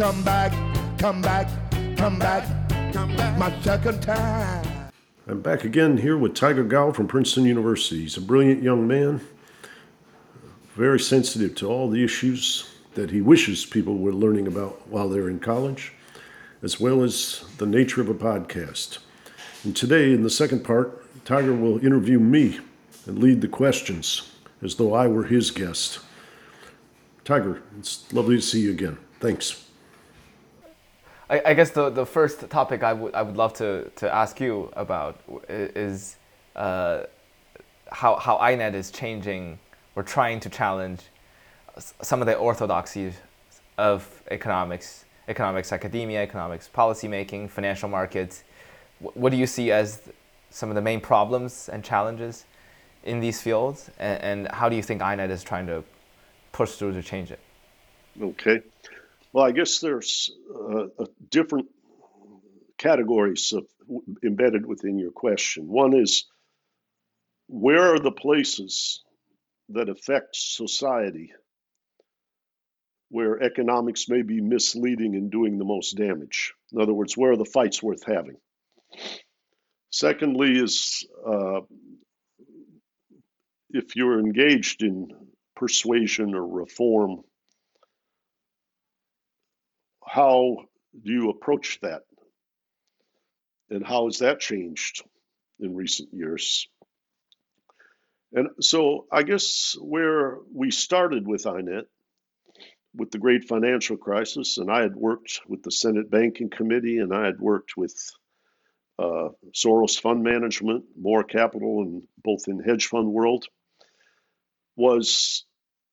Come back, come back, come back. Come back. My second time. I'm back again here with Tiger Gao from Princeton University. He's a brilliant young man, very sensitive to all the issues that he wishes people were learning about while they're in college, as well as the nature of a podcast. And today, in the second part, Tiger will interview me and lead the questions as though I were his guest. Tiger, it's lovely to see you again. Thanks. I, I guess the, the first topic I would I would love to, to ask you about is uh, how how INET is changing or trying to challenge some of the orthodoxies of economics, economics academia, economics policymaking, financial markets. What do you see as some of the main problems and challenges in these fields, and, and how do you think INET is trying to push through to change it? Okay. Well, I guess there's uh, uh, different categories of, embedded within your question. One is where are the places that affect society where economics may be misleading and doing the most damage? In other words, where are the fights worth having? Secondly, is uh, if you're engaged in persuasion or reform, how do you approach that? And how has that changed in recent years? And so I guess where we started with INET, with the great financial crisis, and I had worked with the Senate Banking Committee, and I had worked with uh, Soros Fund Management, more capital, and both in hedge fund world, was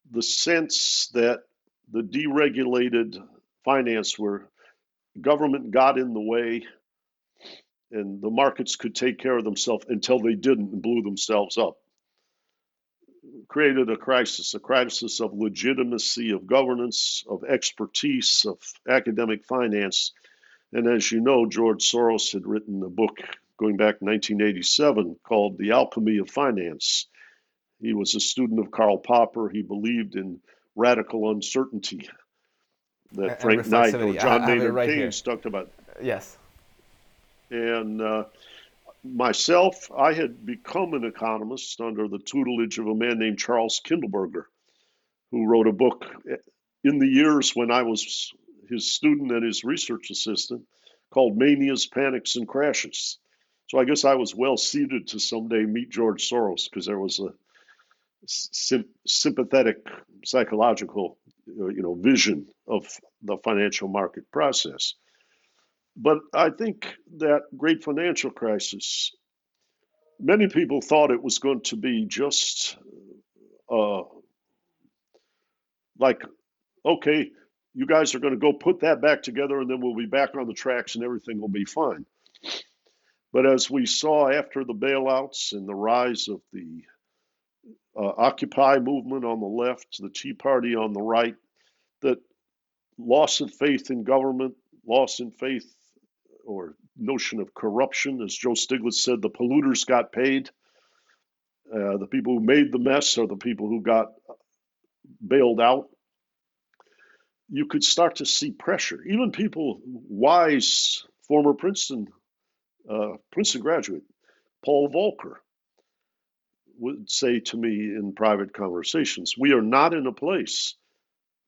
the sense that the deregulated finance where government got in the way and the markets could take care of themselves until they didn't and blew themselves up. Created a crisis a crisis of legitimacy of governance of expertise of academic finance. And as you know george soros had written a book going back 1987 called the alchemy of finance. He was a student of karl popper. He believed in radical uncertainty that Frank Knight or John I Maynard right. Keynes talked about. Yes. And uh, myself, I had become an economist under the tutelage of a man named Charles Kindleberger, who wrote a book in the years when I was his student and his research assistant called Manias, Panics, and Crashes. So I guess I was well seated to someday meet George Soros because there was a sym- sympathetic psychological you know vision of the financial market process. But i think that great financial crisis many people thought it was going to be just uh, like okay you guys are going to go put that back together and then we'll be back on the tracks and everything will be fine. But as we saw after the bailouts and the rise of the uh, Occupy movement on the left, the Tea Party on the right, that loss of faith in government, loss in faith or notion of corruption, as Joe Stiglitz said, the polluters got paid. Uh, the people who made the mess are the people who got bailed out. You could start to see pressure. Even people, wise former Princeton, uh, Princeton graduate, Paul Volcker, would say to me in private conversations, we are not in a place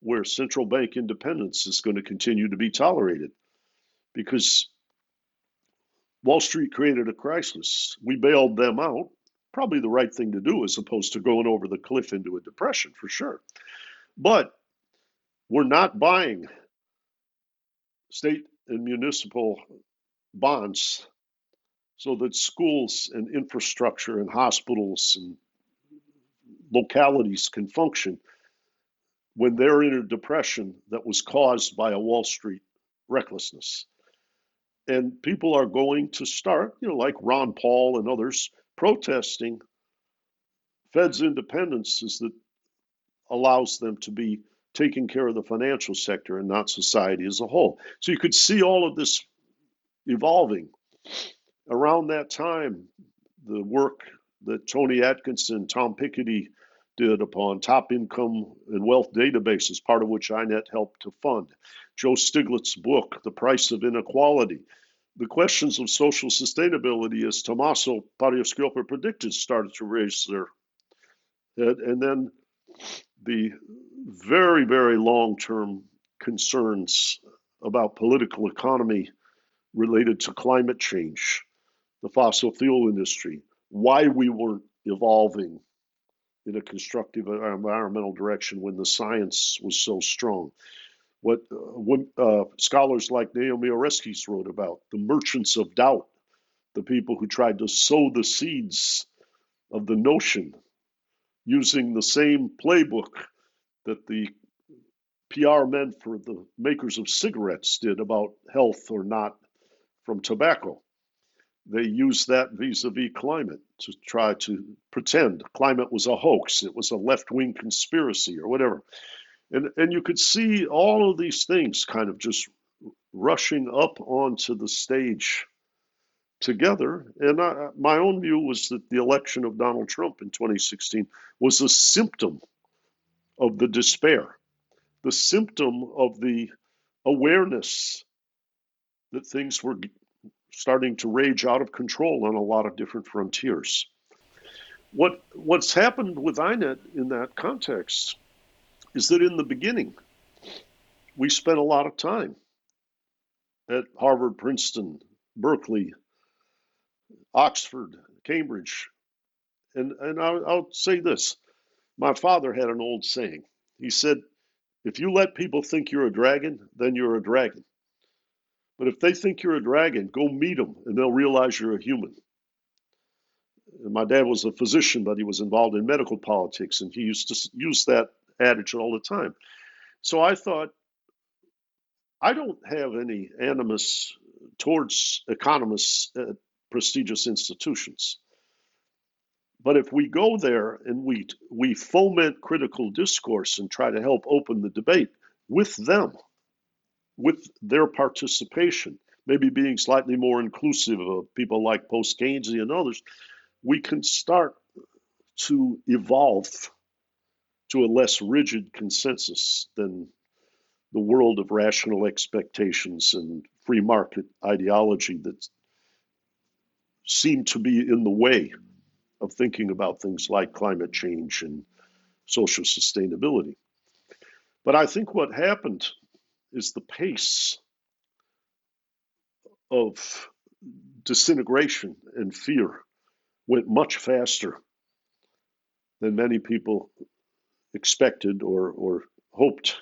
where central bank independence is going to continue to be tolerated because Wall Street created a crisis. We bailed them out. Probably the right thing to do as opposed to going over the cliff into a depression for sure. But we're not buying state and municipal bonds so that schools and infrastructure and hospitals and localities can function. when they're in a depression that was caused by a Wall Street recklessness. And people are going to start, you know, like Ron Paul and others, protesting Fed's independence is that allows them to be taking care of the financial sector and not society as a whole. So you could see all of this evolving. Around that time, the work that Tony Atkinson, Tom Piketty did upon top income and wealth databases, part of which INET helped to fund. Joe Stiglitz's book, The Price of Inequality. The questions of social sustainability, as Tommaso Padoa-Schioppa predicted, started to raise their head. And then the very, very long term concerns about political economy related to climate change, the fossil fuel industry, why we weren't evolving in a constructive environmental direction when the science was so strong. What, uh, uh, scholars like Naomi Oreskes wrote about, the merchants of doubt, the people who tried to sow the seeds of the notion using the same playbook that the PR men for the makers of cigarettes did about health or not from tobacco. They used that vis a vis climate to try to pretend climate was a hoax, it was a left wing conspiracy or whatever. And, and you could see all of these things kind of just rushing up onto the stage together. And I, my own view was that the election of Donald Trump in 2016 was a symptom of the despair, the symptom of the awareness that things were starting to rage out of control on a lot of different frontiers. What what's happened with INET in that context is that in the beginning we spent a lot of time at Harvard, Princeton, Berkeley, Oxford, Cambridge, and and I'll, I'll say this: my father had an old saying. He said, "If you let people think you're a dragon, then you're a dragon." But if they think you're a dragon, go meet them and they'll realize you're a human. And my dad was a physician, but he was involved in medical politics, and he used to use that adage all the time. So I thought, I don't have any animus towards economists at prestigious institutions. But if we go there and we we foment critical discourse and try to help open the debate with them, with their participation, maybe being slightly more inclusive of people like post Keynesian and others, we can start to evolve to a less rigid consensus than the world of rational expectations and free market ideology that seem to be in the way of thinking about things like climate change and social sustainability. But I think what happened is the pace of disintegration and fear went much faster than many people expected or, or hoped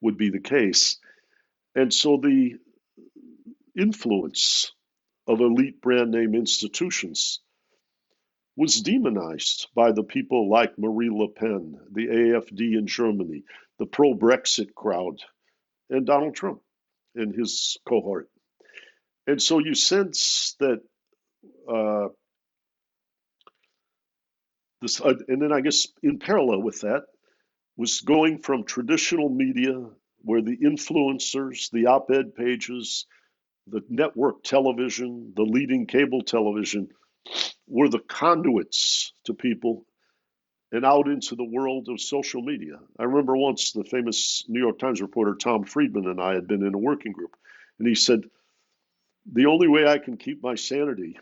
would be the case. And so the influence of elite brand name institutions was demonized by the people like Marine Le Pen, the AFD in Germany, the pro Brexit crowd and Donald Trump and his cohort. And so you sense that uh, this, uh, and then I guess in parallel with that was going from traditional media where the influencers, the op ed pages, the network television, the leading cable television were the conduits to people and out into the world of social media. I remember once the famous New York Times reporter Tom Friedman and I had been in a working group, and he said, The only way I can keep my sanity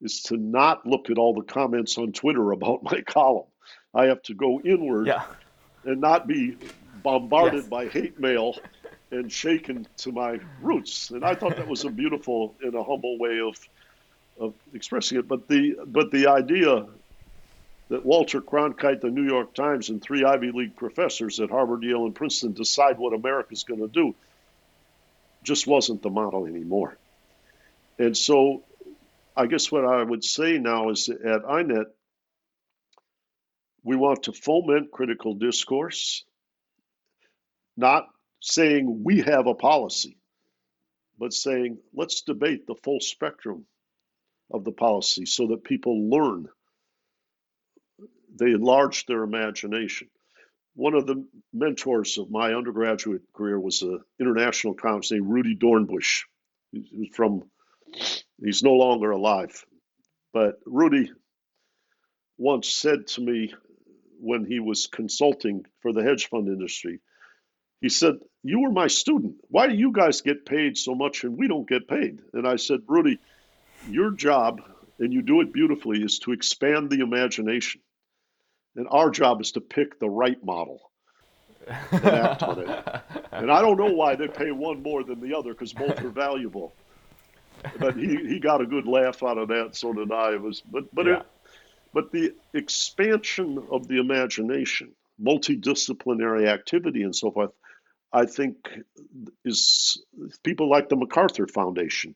is to not look at all the comments on Twitter about my column. I have to go inward yeah. and not be bombarded yes. by hate mail and shaken to my roots. And I thought that was a beautiful and a humble way of of expressing it. But the but the idea that Walter Cronkite, the New York Times, and three Ivy League professors at Harvard, Yale, and Princeton decide what America's going to do just wasn't the model anymore. And so I guess what I would say now is at INET, we want to foment critical discourse not saying we have a policy, but saying let's debate the full spectrum of the policy so that people learn. They enlarge their imagination. One of the mentors of my undergraduate career was an international economist named Rudy Dornbusch. He's from, he's no longer alive, but Rudy once said to me when he was consulting for the hedge fund industry, he said, You were my student. Why do you guys get paid so much and we don't get paid? And I said, Rudy, your job, and you do it beautifully, is to expand the imagination. And our job is to pick the right model and act on it. And I don't know why they pay one more than the other because both are valuable. But he, he got a good laugh out of that, so did I. It was, but but Yeah. it, but the expansion of the imagination, multidisciplinary activity, and so forth, I think is people like the MacArthur Foundation.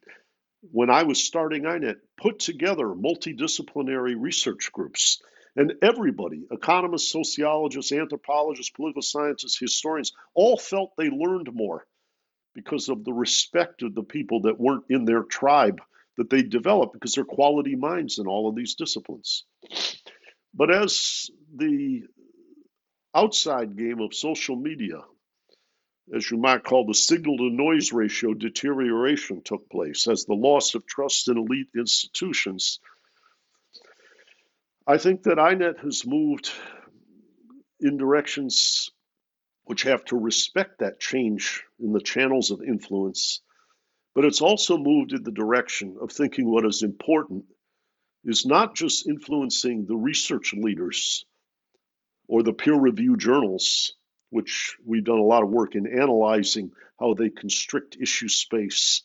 When I was starting INET, put together multidisciplinary research groups. And everybody, economists, sociologists, anthropologists, political scientists, historians, all felt they learned more because of the respect of the people that weren't in their tribe that they developed because they're quality minds in all of these disciplines. But as the outside game of social media, as you might call the signal to noise ratio deterioration took place, as the loss of trust in elite institutions, I think that INET has moved in directions which have to respect that change in the channels of influence, but it's also moved in the direction of thinking what is important is not just influencing the research leaders or the peer reviewed journals, which we've done a lot of work in analyzing how they constrict issue space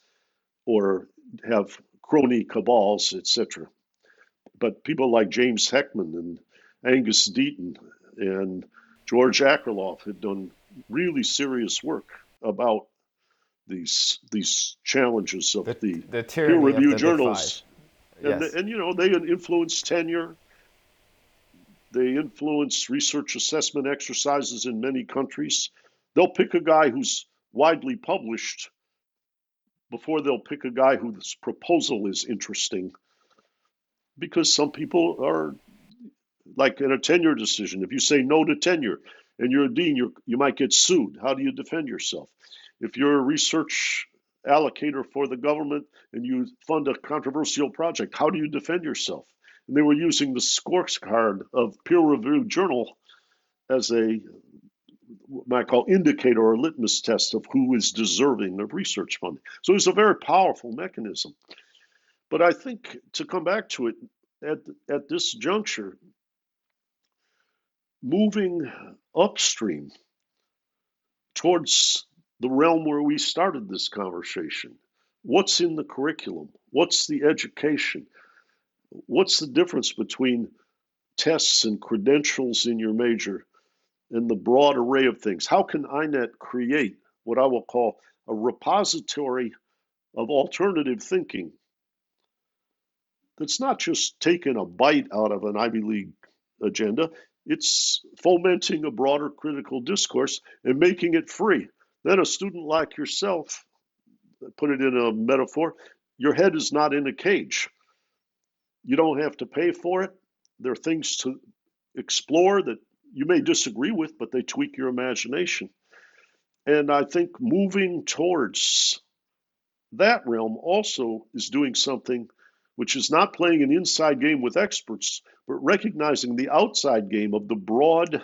or have crony cabals, etc. But people like James Heckman and Angus Deaton and George Akerlof have done really serious work about these these challenges of The, the, the peer review the journals. five. And, and you know they influence tenure. They influence research assessment exercises in many countries. They'll pick a guy who's widely published before they'll pick a guy whose proposal is interesting. Because some people are like in a tenure decision. If you say no to tenure and you're a dean, you you might get sued. How do you defend yourself? If you're a research allocator for the government and you fund a controversial project, how do you defend yourself? And they were using the scorecard of peer-reviewed journal as a what I call indicator or litmus test of who is deserving of research funding. So it's a very powerful mechanism. But I think to come back to it at at this juncture, moving upstream towards the realm where we started this conversation. What's in the curriculum? What's the education? What's the difference between tests and credentials in your major and the broad array of things? How can INET create what I will call a repository of alternative thinking that's not just taking a bite out of an Ivy League agenda, it's fomenting a broader critical discourse and making it free. Then a student like yourself, put it in a metaphor, your head is not in a cage. You don't have to pay for it. There are things to explore that you may disagree with, but they tweak your imagination. And I think moving towards that realm also is doing something which is not playing an inside game with experts, but recognizing the outside game of the broad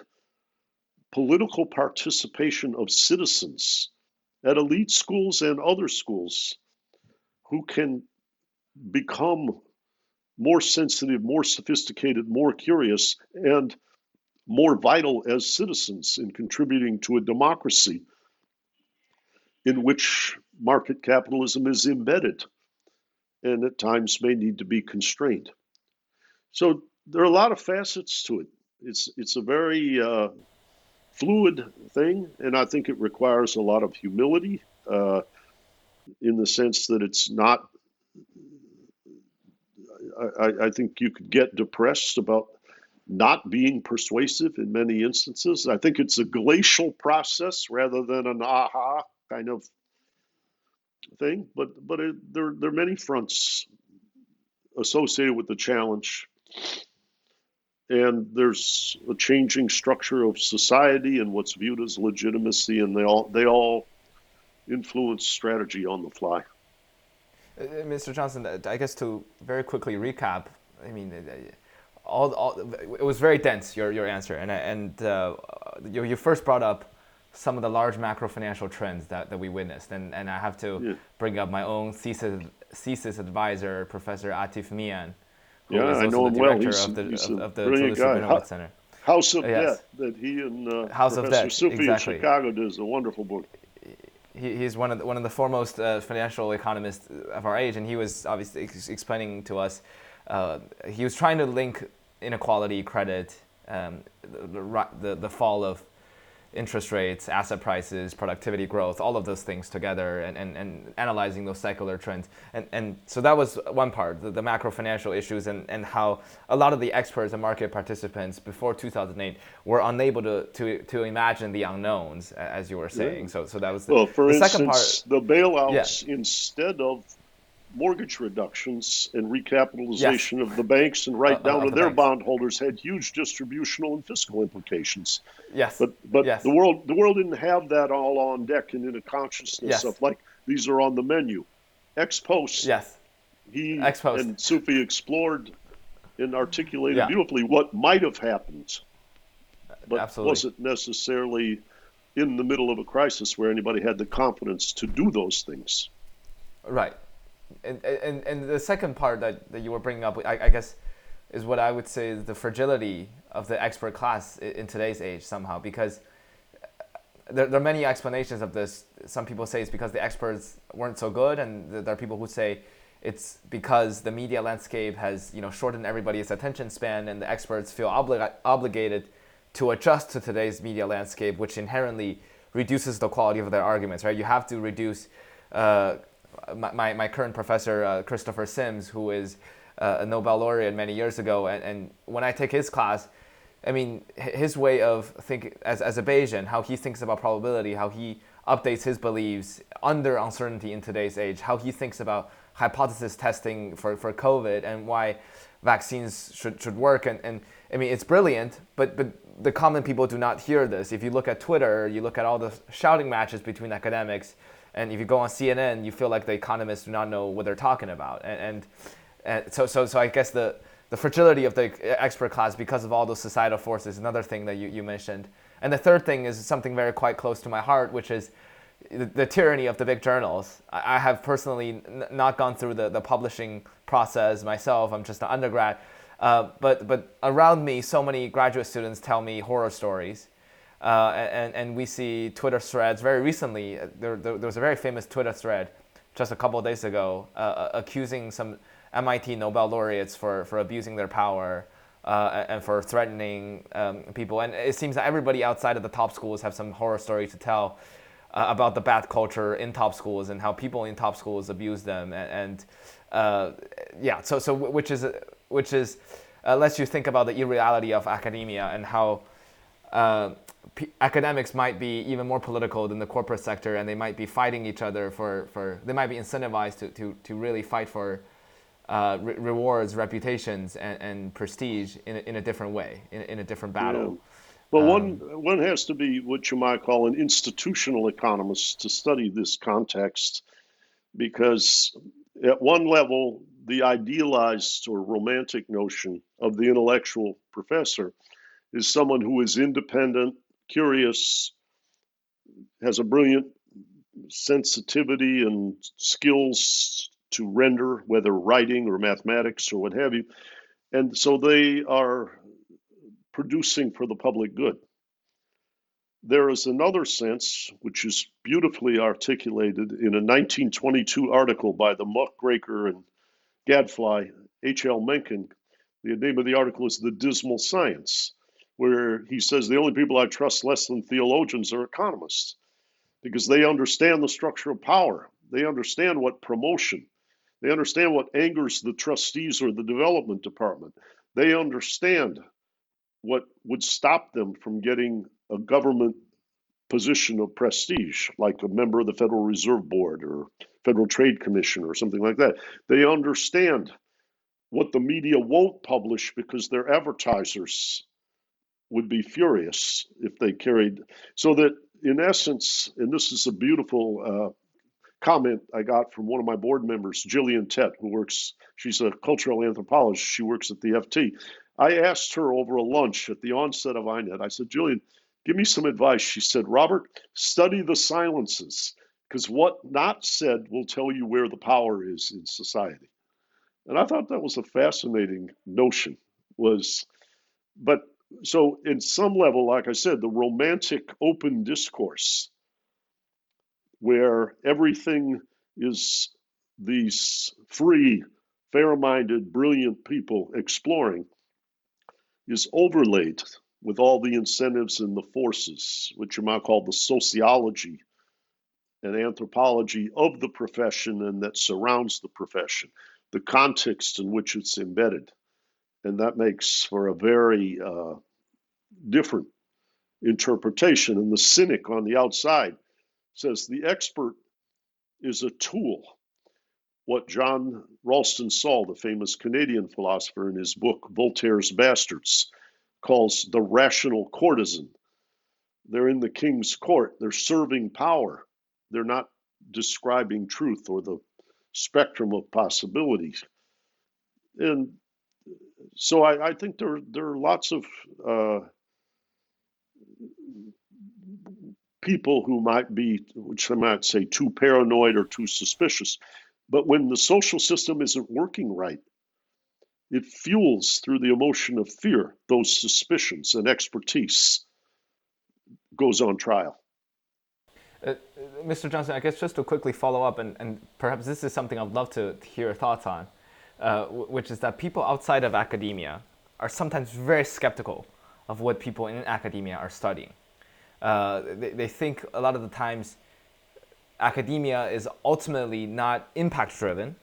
political participation of citizens at elite schools and other schools who can become more sensitive, more sophisticated, more curious, and more vital as citizens in contributing to a democracy in which market capitalism is embedded and at times may need to be constrained. So there are a lot of facets to it. It's it's a very uh, fluid thing, and I think it requires a lot of humility uh, in the sense that it's not. I, I- I think you could get depressed about not being persuasive in many instances. I think it's a glacial process rather than an aha kind of thing. But but it, there there are many fronts associated with the challenge, and there's a changing structure of society and what's viewed as legitimacy, and they all they all influence strategy on the fly. Uh, Mr. Johnson, uh, I guess to very quickly recap, I mean, uh, all, all it was very dense your your answer, and and uh, you, you first brought up some of the large macro financial trends that, that we witnessed, and and I have to yeah. bring up my own thesis thesis advisor, Professor Atif Mian, who yeah, I know the director him well. He's, of the he's of, of the Toulouse Center. House of uh, yes. Debt that he and uh, House Professor Sufi exactly. in Chicago is a wonderful book he, he's one of the, one of the foremost uh, financial economists of our age, and he was obviously ex- explaining to us. Uh, he was trying to link inequality, credit, um, the, the, the fall of interest rates, asset prices, productivity growth, all of those things together and, and, and analyzing those secular trends. And, and so that was one part, the, the macro financial issues and, and how a lot of the experts and market participants before 2008 were unable to, to, to imagine the unknowns, as you were saying. Yeah. So, so that was the, well, for the instance, second part. The bailouts, yeah. instead of mortgage reductions and recapitalization yes. of the banks and right uh, down uh, to the their banks. bondholders had huge distributional and fiscal implications. Yes. But but yes. the world the world didn't have that all on deck and in a consciousness yes. of like these are on the menu. Ex post. Yes. He Ex-post. and Sufi explored and articulated yeah. beautifully what might have happened. But Absolutely. wasn't necessarily in the middle of a crisis where anybody had the confidence to do those things. Right and, and, and the second part that, that you were bringing up, I, I guess, is what I would say is the fragility of the expert class in today's age somehow, because there, there are many explanations of this. Some people say it's because the experts weren't so good, and there are people who say it's because the media landscape has you know shortened everybody's attention span, and the experts feel obli- obligated to adjust to today's media landscape, which inherently reduces the quality of their arguments. Right? You have to reduce. Uh, my, my current professor, uh, Christopher Sims, who is uh, a Nobel laureate many years ago, and, and when I take his class, I mean, his way of thinking as, as a Bayesian, how he thinks about probability, how he updates his beliefs under uncertainty in today's age, how he thinks about hypothesis testing for, for COVID and why vaccines should, should work. And, and I mean, it's brilliant, but, but the common people do not hear this. If you look at Twitter, you look at all the shouting matches between academics, and if you go on CNN, you feel like the economists do not know what they're talking about. And, and, and so, so, so I guess the, the fragility of the expert class because of all those societal forces another thing that you, you mentioned. And the third thing is something very quite close to my heart, which is the, the tyranny of the big journals. I, I have personally n- not gone through the, the publishing process myself. I'm just an undergrad. Uh, but, but around me, so many graduate students tell me horror stories uh, and, and we see Twitter threads very recently. There, there, there, was a very famous Twitter thread just a couple of days ago uh, uh accusing some MIT Nobel laureates for, for abusing their power uh, and for threatening um, people. And it seems that everybody outside of the top schools have some horror story to tell uh, about the bad culture in top schools and how people in top schools abuse them. And, and yeah, so, so which is, which is lets you think about the irreality of academia and how p- academics might be even more political than the corporate sector, and they might be fighting each other for, for they might be incentivized to, to, to really fight for uh, re- rewards, reputations, and, and prestige in a, in a different way, in, in a different battle. Yeah. Well, um, one one has to be what you might call an institutional economist to study this context, because at one level, the idealized or romantic notion of the intellectual professor is someone who is independent, curious, has a brilliant sensitivity and skills to render, whether writing or mathematics or what have you. And so they are producing for the public good. There is another sense, which is beautifully articulated in a 1922 article by the muckraker and gadfly H.L. Mencken. The name of the article is The Dismal Science where he says the only people I trust less than theologians are economists because they understand the structure of power. They understand what promotion, they understand what angers the trustees or the development department. They understand what would stop them from getting a government position of prestige, like a member of the Federal Reserve Board or Federal Trade Commission or something like that. They understand what the media won't publish because their advertisers would be furious if they carried. So that, in essence, and this is a beautiful uh, comment I got from one of my board members, Gillian Tett, who works, she's a cultural anthropologist, she works at the FT. I asked her over a lunch at the onset of INET, I said, Jillian, give me some advice. She said, Robert, study the silences, because what not said will tell you where the power is in society. And I thought that was a fascinating notion. Was, but so in some level, like I said, the romantic open discourse where everything is these free, fair minded, brilliant people exploring is overlaid with all the incentives and the forces, which you might call the sociology and anthropology of the profession and that surrounds the profession, the context in which it's embedded. And that makes for a very uh, different interpretation. And the cynic on the outside says the expert is a tool. What John Ralston Saul, the famous Canadian philosopher, in his book Voltaire's Bastards, calls the rational courtesan. They're in the king's court, they're serving power, they're not describing truth or the spectrum of possibilities. And so I, I think there, there are lots of uh, people who might be, which I might say, too paranoid or too suspicious. But when the social system isn't working right, it fuels through the emotion of fear those suspicions and expertise goes on trial. Uh, Mr. Johnson, I guess just to quickly follow up, and, and perhaps this is something I'd love to hear your thoughts on, uh, which is that people outside of academia are sometimes very skeptical of what people in academia are studying. Uh, they, they think a lot of the times academia is ultimately not impact driven.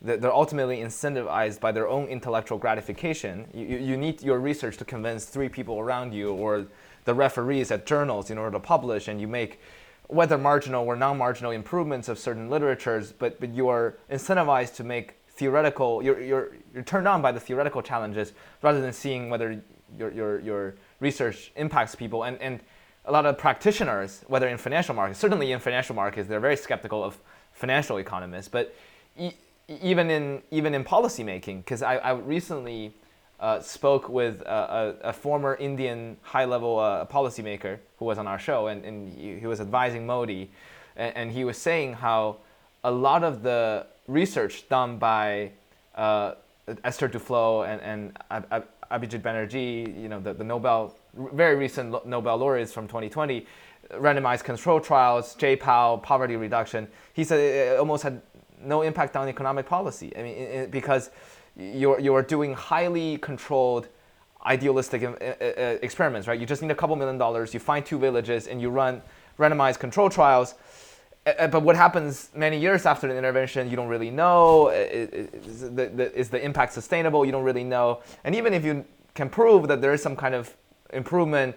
They're ultimately incentivized by their own intellectual gratification. You, you need your research to convince three people around you or the referees at journals in order to publish, and you make whether marginal or non-marginal improvements of certain literatures, but, but you are incentivized to make theoretical, you're, you're, you're turned on by the theoretical challenges rather than seeing whether your, your, your research impacts people. And, and a lot of practitioners, whether in financial markets, certainly in financial markets, they're very skeptical of financial economists, but e- even in even in policymaking, because I, I, recently uh, spoke with a, a, a, former Indian high-level uh, policymaker who was on our show, and, and he, he, was advising Modi, and, and, he was saying how a lot of the research done by uh, Esther Duflo and, and Abhijit Banerjee, you know, the, the Nobel very recent Nobel laureates from 2020, randomized control trials, J-PAL, poverty reduction. He said it almost had no impact on economic policy. I mean, it, because you're, you're doing highly controlled idealistic uh, uh, uh, experiments, right? You just need a couple million dollars, you find two villages, and you run randomized control trials. Uh, uh, but what happens many years after the intervention, you don't really know. Uh, is the, is the impact sustainable? You don't really know. And even if you can prove that there is some kind of improvement,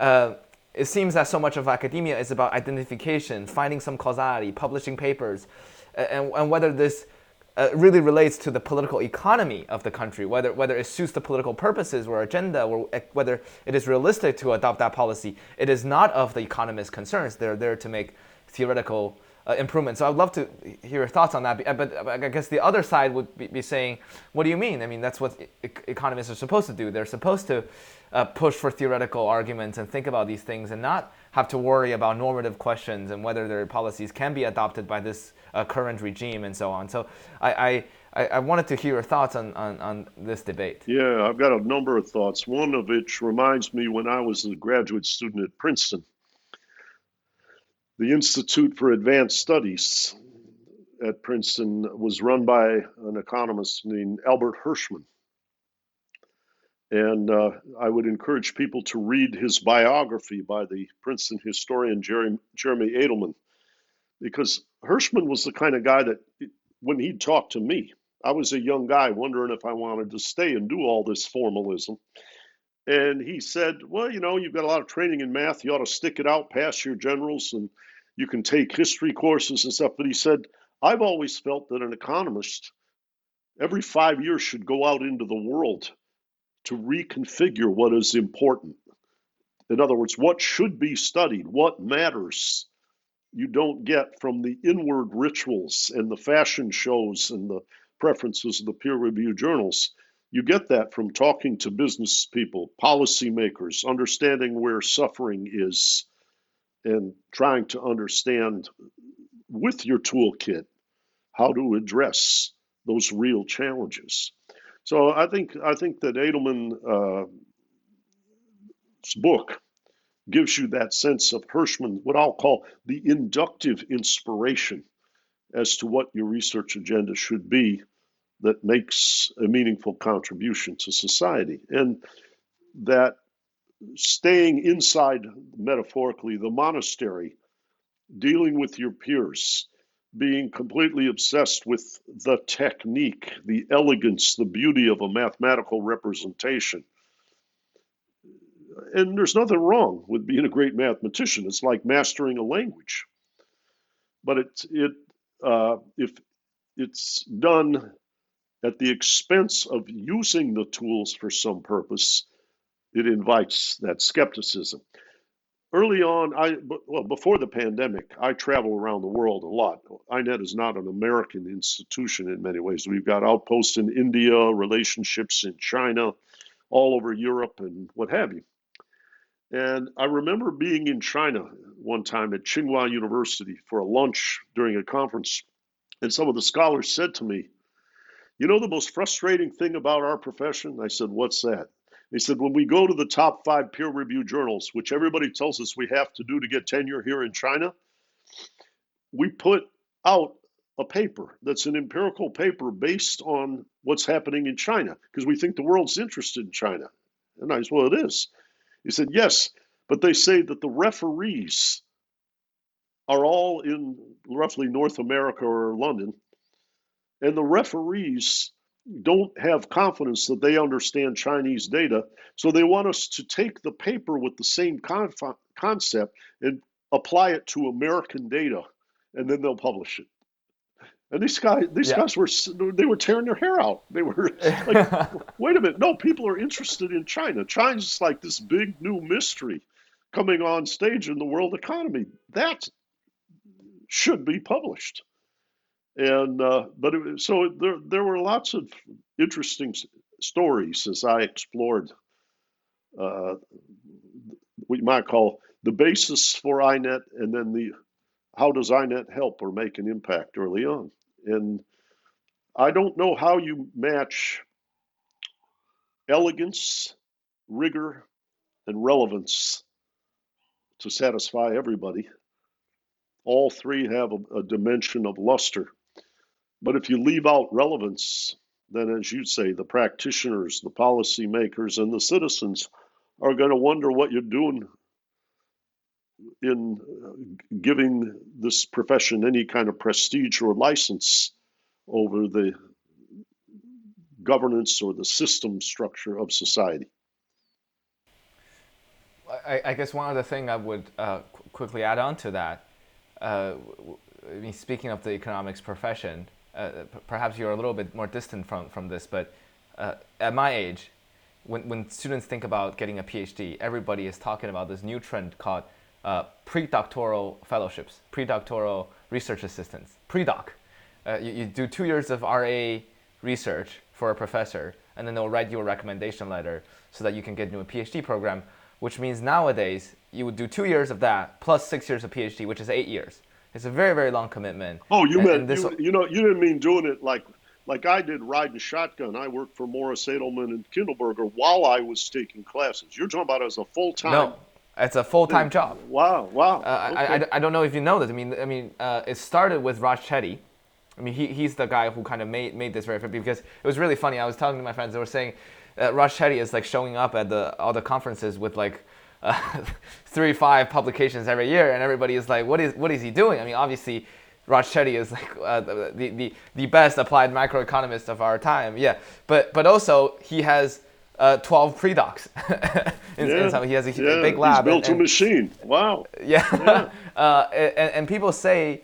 uh, it seems that so much of academia is about identification, finding some causality, publishing papers, and, and whether this uh, really relates to the political economy of the country, whether, whether it suits the political purposes or agenda, or whether it is realistic to adopt that policy. It is not of the economists' concerns. They're there to make theoretical uh, improvement. So I'd love to hear your thoughts on that. But I guess the other side would be, be saying, what do you mean? I mean, that's what e- economists are supposed to do. They're supposed to uh, push for theoretical arguments and think about these things and not have to worry about normative questions and whether their policies can be adopted by this uh, current regime and so on. So I, I, I wanted to hear your thoughts on, on, on this debate. Yeah, I've got a number of thoughts. One of which reminds me when I was a graduate student at Princeton the Institute for Advanced Studies at Princeton was run by an economist named Albert Hirschman. And uh, I would encourage people to read his biography by the Princeton historian Jeremy Adelman, because Hirschman was the kind of guy that, when he'd talk to me, I was a young guy wondering if I wanted to stay and do all this formalism. And he said, Well, you know, you've got a lot of training in math. You ought to stick it out, past your generals, and you can take history courses and stuff. But he said, I've always felt that an economist every five years should go out into the world to reconfigure what is important. In other words, what should be studied, what matters, you don't get from the inward rituals and the fashion shows and the preferences of the peer reviewed journals. You get that from talking to business people, policymakers, understanding where suffering is, and trying to understand with your toolkit how to address those real challenges. So I think I think that Adelman's uh, book gives you that sense of Hirschman, what I'll call the inductive inspiration as to what your research agenda should be that makes a meaningful contribution to society. And that staying inside, metaphorically, the monastery, dealing with your peers, being completely obsessed with the technique, the elegance, the beauty of a mathematical representation. And there's nothing wrong with being a great mathematician. It's like mastering a language. But it, it, uh, if it's done at the expense of using the tools for some purpose, it invites that skepticism. Early on, I well before the pandemic, I travel around the world a lot. INET is not an American institution in many ways. We've got outposts in India, relationships in China, all over Europe, and what have you. And I remember being in China one time at Tsinghua University for a lunch during a conference, and some of the scholars said to me, you know the most frustrating thing about our profession? I said, What's that? He said, When we go to the top five peer reviewed journals, which everybody tells us we have to do to get tenure here in China, we put out a paper that's an empirical paper based on what's happening in China because we think the world's interested in China. And I said, Well, it is. He said, Yes, but they say that the referees are all in roughly North America or London and the referees don't have confidence that they understand Chinese data. So they want us to take the paper with the same conf- concept and apply it to American data, and then they'll publish it. And these guys, these yeah. guys were they were tearing their hair out. They were like, "Wait a minute! No, people are interested in China. China's like this big new mystery coming on stage in the world economy. That should be published." And uh, but it, so there there were lots of interesting stories as I explored uh, what you might call the basis for INET, and then the how does INET help or make an impact early on. And I don't know how you match elegance, rigor, and relevance to satisfy everybody. All three have a, a dimension of luster but if you leave out relevance, then as you say, the practitioners, the policymakers, and the citizens are going to wonder what you're doing in uh, giving this profession any kind of prestige or license over the governance or the system structure of society. I, I guess one other thing I would uh, qu- quickly add on to that, uh, I mean, speaking of the economics profession, uh, perhaps you're a little bit more distant from, from this, but uh, at my age, when, when students think about getting a PhD, everybody is talking about this new trend called uh, pre-doctoral fellowships, pre-doctoral research assistants, pre-doc. Uh, you, you do two years of RA research for a professor, and then they'll write you a recommendation letter so that you can get into a PhD program, which means nowadays you would do two years of that plus six years of PhD, which is eight years. It's a very very long commitment. Oh, you and, meant and this, you, you know you didn't mean doing it like like I did riding shotgun. I worked for Morris Adelman and Kindleberger while I was taking classes. You're talking about as a full time. No, it's a full time job. Wow, wow. Uh, okay. I, I, I, don't know if you know this. I mean, I mean, uh, it started with Raj Chetty. I mean, he, he's the guy who kind of made made this very famous because it was really funny. I was talking to my friends. They were saying uh, Raj Chetty is like showing up at the all the conferences with like uh, three five publications every year, and everybody is like, what is what is he doing? I mean, obviously Raj Chetty is like uh, the, the, the best applied macroeconomist of our time. Yeah, but but also he has uh, 12 pre-docs. in, in Yeah, some- he has a, yeah, big lab. He's built and- a machine. Wow. yeah. uh, and, and people say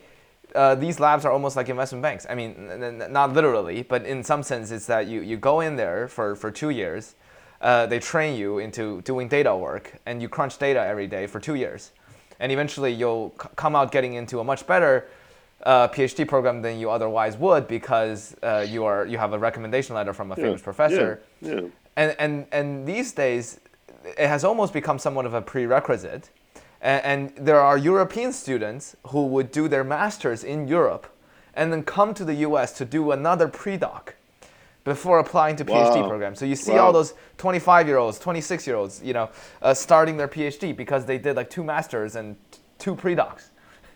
uh, these labs are almost like investment banks. I mean, not literally, but in some sense, it's that you, you go in there for, for two years. Uh, they train you into doing data work, and you crunch data every day for two years. And eventually, you'll c- come out getting into a much better uh, PhD program than you otherwise would because uh, you, are, you have a recommendation letter from a famous professor. Yeah. yeah. And, and, and these days, it has almost become somewhat of a prerequisite. And, and there are European students who would do their masters in Europe and then come to the US to do another pre-doc before applying to PhD Wow. programs. So you see Wow. all those 25 year olds, 26 year olds, you know, uh, starting their PhD because they did like two masters and two pre-docs.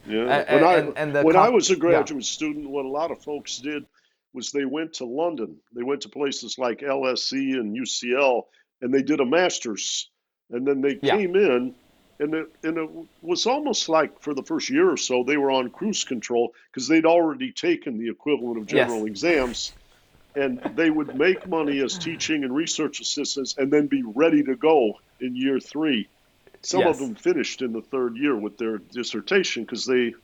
Yeah. And- when I, and- and the when I was a yeah. graduate student, what a lot of folks did was they went to London. They went to places like LSE and UCL, and they did a master's, and then they Yeah. came in, and it and it was almost like for the first year or so they were on cruise control because they'd already taken the equivalent of Yes. general exams. And they would make money as teaching and research assistants and then be ready to go in year three. Some Yes. of them finished in the third year with their dissertation because they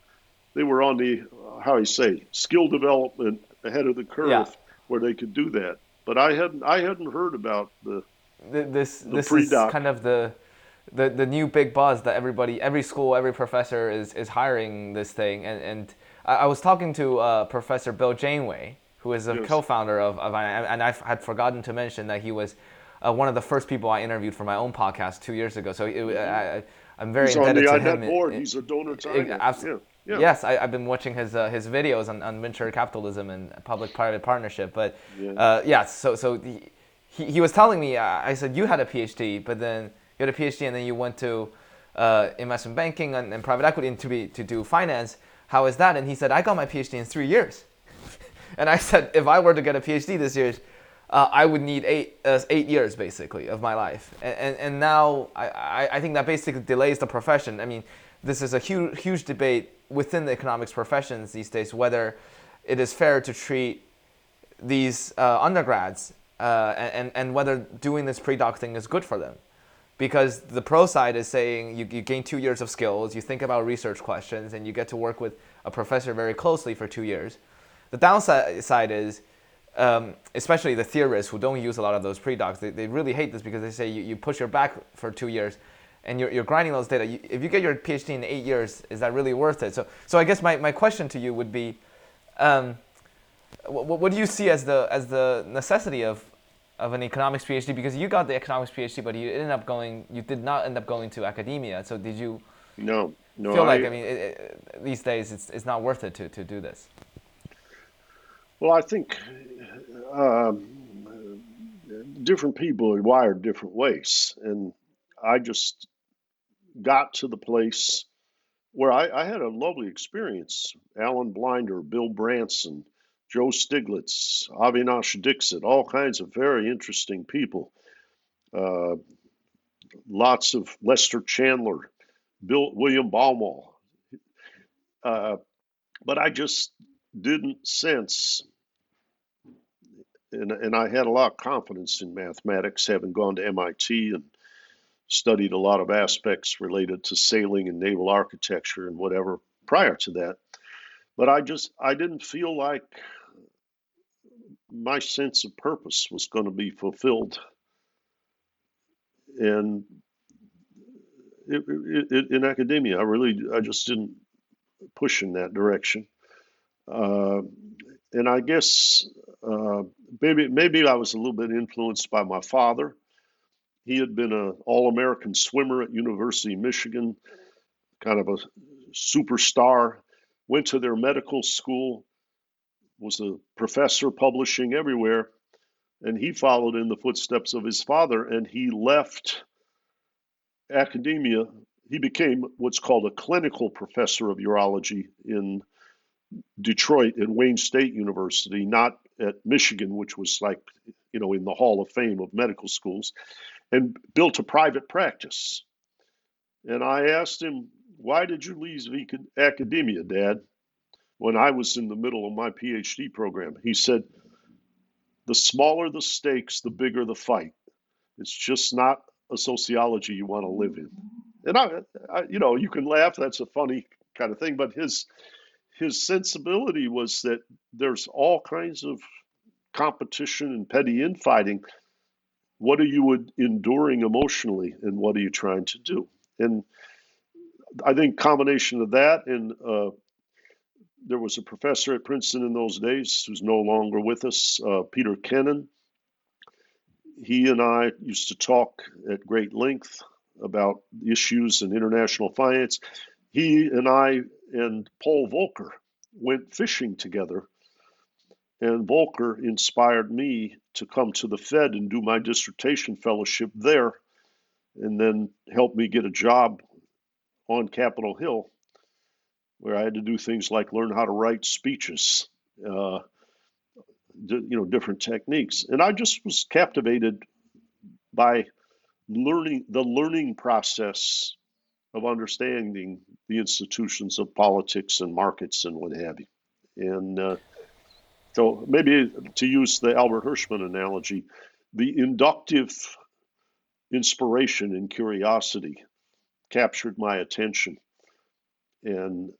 they were on the uh, how you say skill development ahead of the curve Yeah. where they could do that. But I hadn't I hadn't heard about the Th- This this is pre-doc. kind of the, the the new big buzz that everybody, every school, every professor is is hiring this thing. And and I, I was talking to uh, Professor Bill Janeway, who is a Yes. co-founder of, of and I had forgotten to mention that he was uh, one of the first people I interviewed for my own podcast two years ago. So it, I, I, I'm very he's on indebted the to him. INET board. He's a donor to Ex- INET. Yeah, yeah. Yes, I, I've been watching his uh, his videos on, on venture capitalism and public-private partnership. But Yeah. uh, yes, so so the, he, he was telling me. Uh, I said you had a PhD, but then you had a PhD, and then you went to uh, investment banking and, and private equity and to be to do finance. How is that? And he said I got my PhD in three years. And I said if I were to get a PhD this year. Uh, I would need eight uh, eight years basically of my life, and and, and now I, I, I think that basically delays the profession. I mean, this is a huge huge debate within the economics professions these days whether it is fair to treat these uh, undergrads uh, and and whether doing this pre-doc thing is good for them, because the pro side is saying you, you gain two years of skills, you think about research questions, and you get to work with a professor very closely for two years. The downside is um, especially the theorists who don't use a lot of those pre-docs, they, they really hate this because they say you, you push your back for two years and you're, you're grinding those data. You, if you get your PhD in eight years, is that really worth it? So, so I guess my, my question to you would be, um, what, what do you see as the, as the necessity of, of an economics PhD? Because you got the economics PhD, but you ended up going, you did not end up going to academia. So did you No, no. feel like, I mean, it, it, these days it's, it's not worth it to, to do this? Well, I think um, different people are wired different ways, and I just got to the place where I, I had a lovely experience. Alan Blinder, Bill Branson, Joe Stiglitz, Avinash Dixit, all kinds of very interesting people. Uh, lots of Lester Chandler, Bill William Baumol. Uh, but I just didn't sense and, and I had a lot of confidence in mathematics, having gone to MIT and studied a lot of aspects related to sailing and naval architecture and whatever prior to that. But I just I didn't feel like my sense of purpose was going to be fulfilled, and it, it, it, in academia, I really I just didn't push in that direction. Uh, and I guess uh, maybe maybe I was a little bit influenced by my father. He had been an all-American swimmer at University of Michigan, kind of a superstar. Went to their medical school, was a professor publishing everywhere, and he followed in the footsteps of his father. And he left academia. He became what's called a clinical professor of urology in Detroit at Wayne State University, not at Michigan, which was like, you know, in the Hall of Fame of medical schools, and built a private practice. And I asked him, Why did you leave academia, Dad, when I was in the middle of my PhD program? He said, The smaller the stakes, the bigger the fight. It's just not a sociology you want to live in. And I, I, you know, you can laugh. That's a funny kind of thing. But his his sensibility was that there's all kinds of competition and petty infighting. What are you enduring emotionally, and what are you trying to do? And I think combination of that and uh, there was a professor at Princeton in those days who's no longer with us, uh, Peter Kenen. He and I used to talk at great length about issues in international finance. He and I and Paul Volcker went fishing together, and Volcker inspired me to come to the Fed and do my dissertation fellowship there, and then helped me get a job on Capitol Hill where I had to do things like learn how to write speeches, uh, you know, different techniques. And I just was captivated by learning the learning process of understanding the institutions of politics and markets and what have you. And uh, so maybe to use the Albert Hirschman analogy, the inductive inspiration and curiosity captured my attention and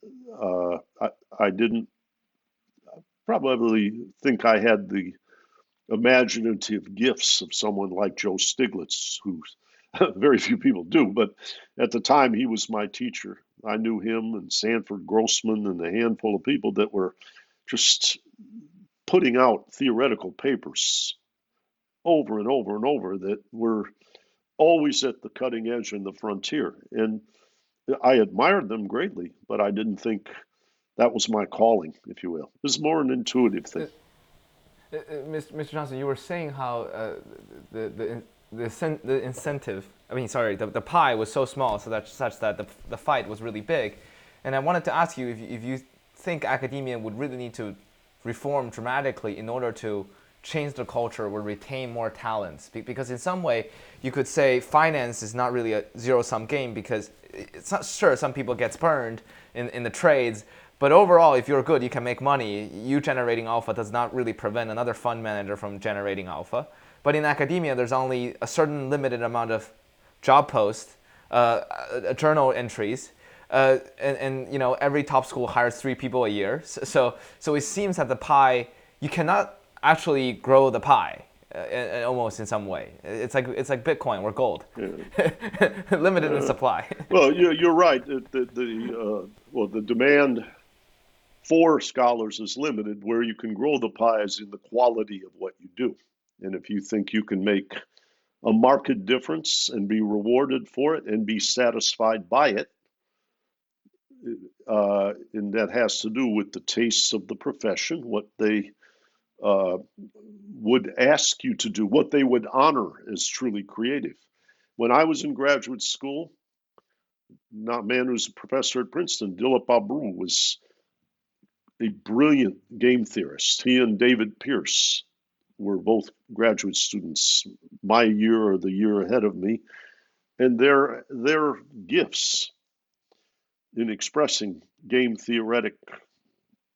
uh, I, I didn't probably think I had the imaginative gifts of someone like Joe Stiglitz, who very few people do, but at the time he was my teacher. I knew him and Sanford Grossman and a handful of people that were just putting out theoretical papers over and over and over that were always at the cutting edge and the frontier. And I admired them greatly, but I didn't think that was my calling, if you will. It was more an intuitive thing. Uh, uh, Mr. Johnson, you were saying how uh, the, the, the, the, incentive, I mean, sorry, the, the pie was so small so that such that the, the fight was really big. And I wanted to ask you if, if you think academia would really need to reform dramatically in order to change the culture or retain more talents. Because in some way, you could say finance is not really a zero sum game because it's not sure some people gets burned in, in the trades but overall if you're good you can make money you generating alpha does not really prevent another fund manager from generating alpha but in academia there's only a certain limited amount of job posts uh, uh, journal entries uh, and, and, you know every top school hires three people a year so, so so it seems that the pie you cannot actually grow the pie uh, almost in some way. It's like it's like Bitcoin or gold, yeah. limited in supply. well, you're, you're right. The, the, the uh, well the demand for scholars is limited. Where you can grow the pie is in the quality of what you do, and if you think you can make a market difference and be rewarded for it and be satisfied by it, uh, and that has to do with the tastes of the profession, what they uh, would ask you to do, what they would honor as truly creative. When I was in graduate school, not man who's a professor at Princeton, Dilip Abreu was a brilliant game theorist. He and David Pearce were both graduate students, my year or the year ahead of me, and their their gifts in expressing game theoretic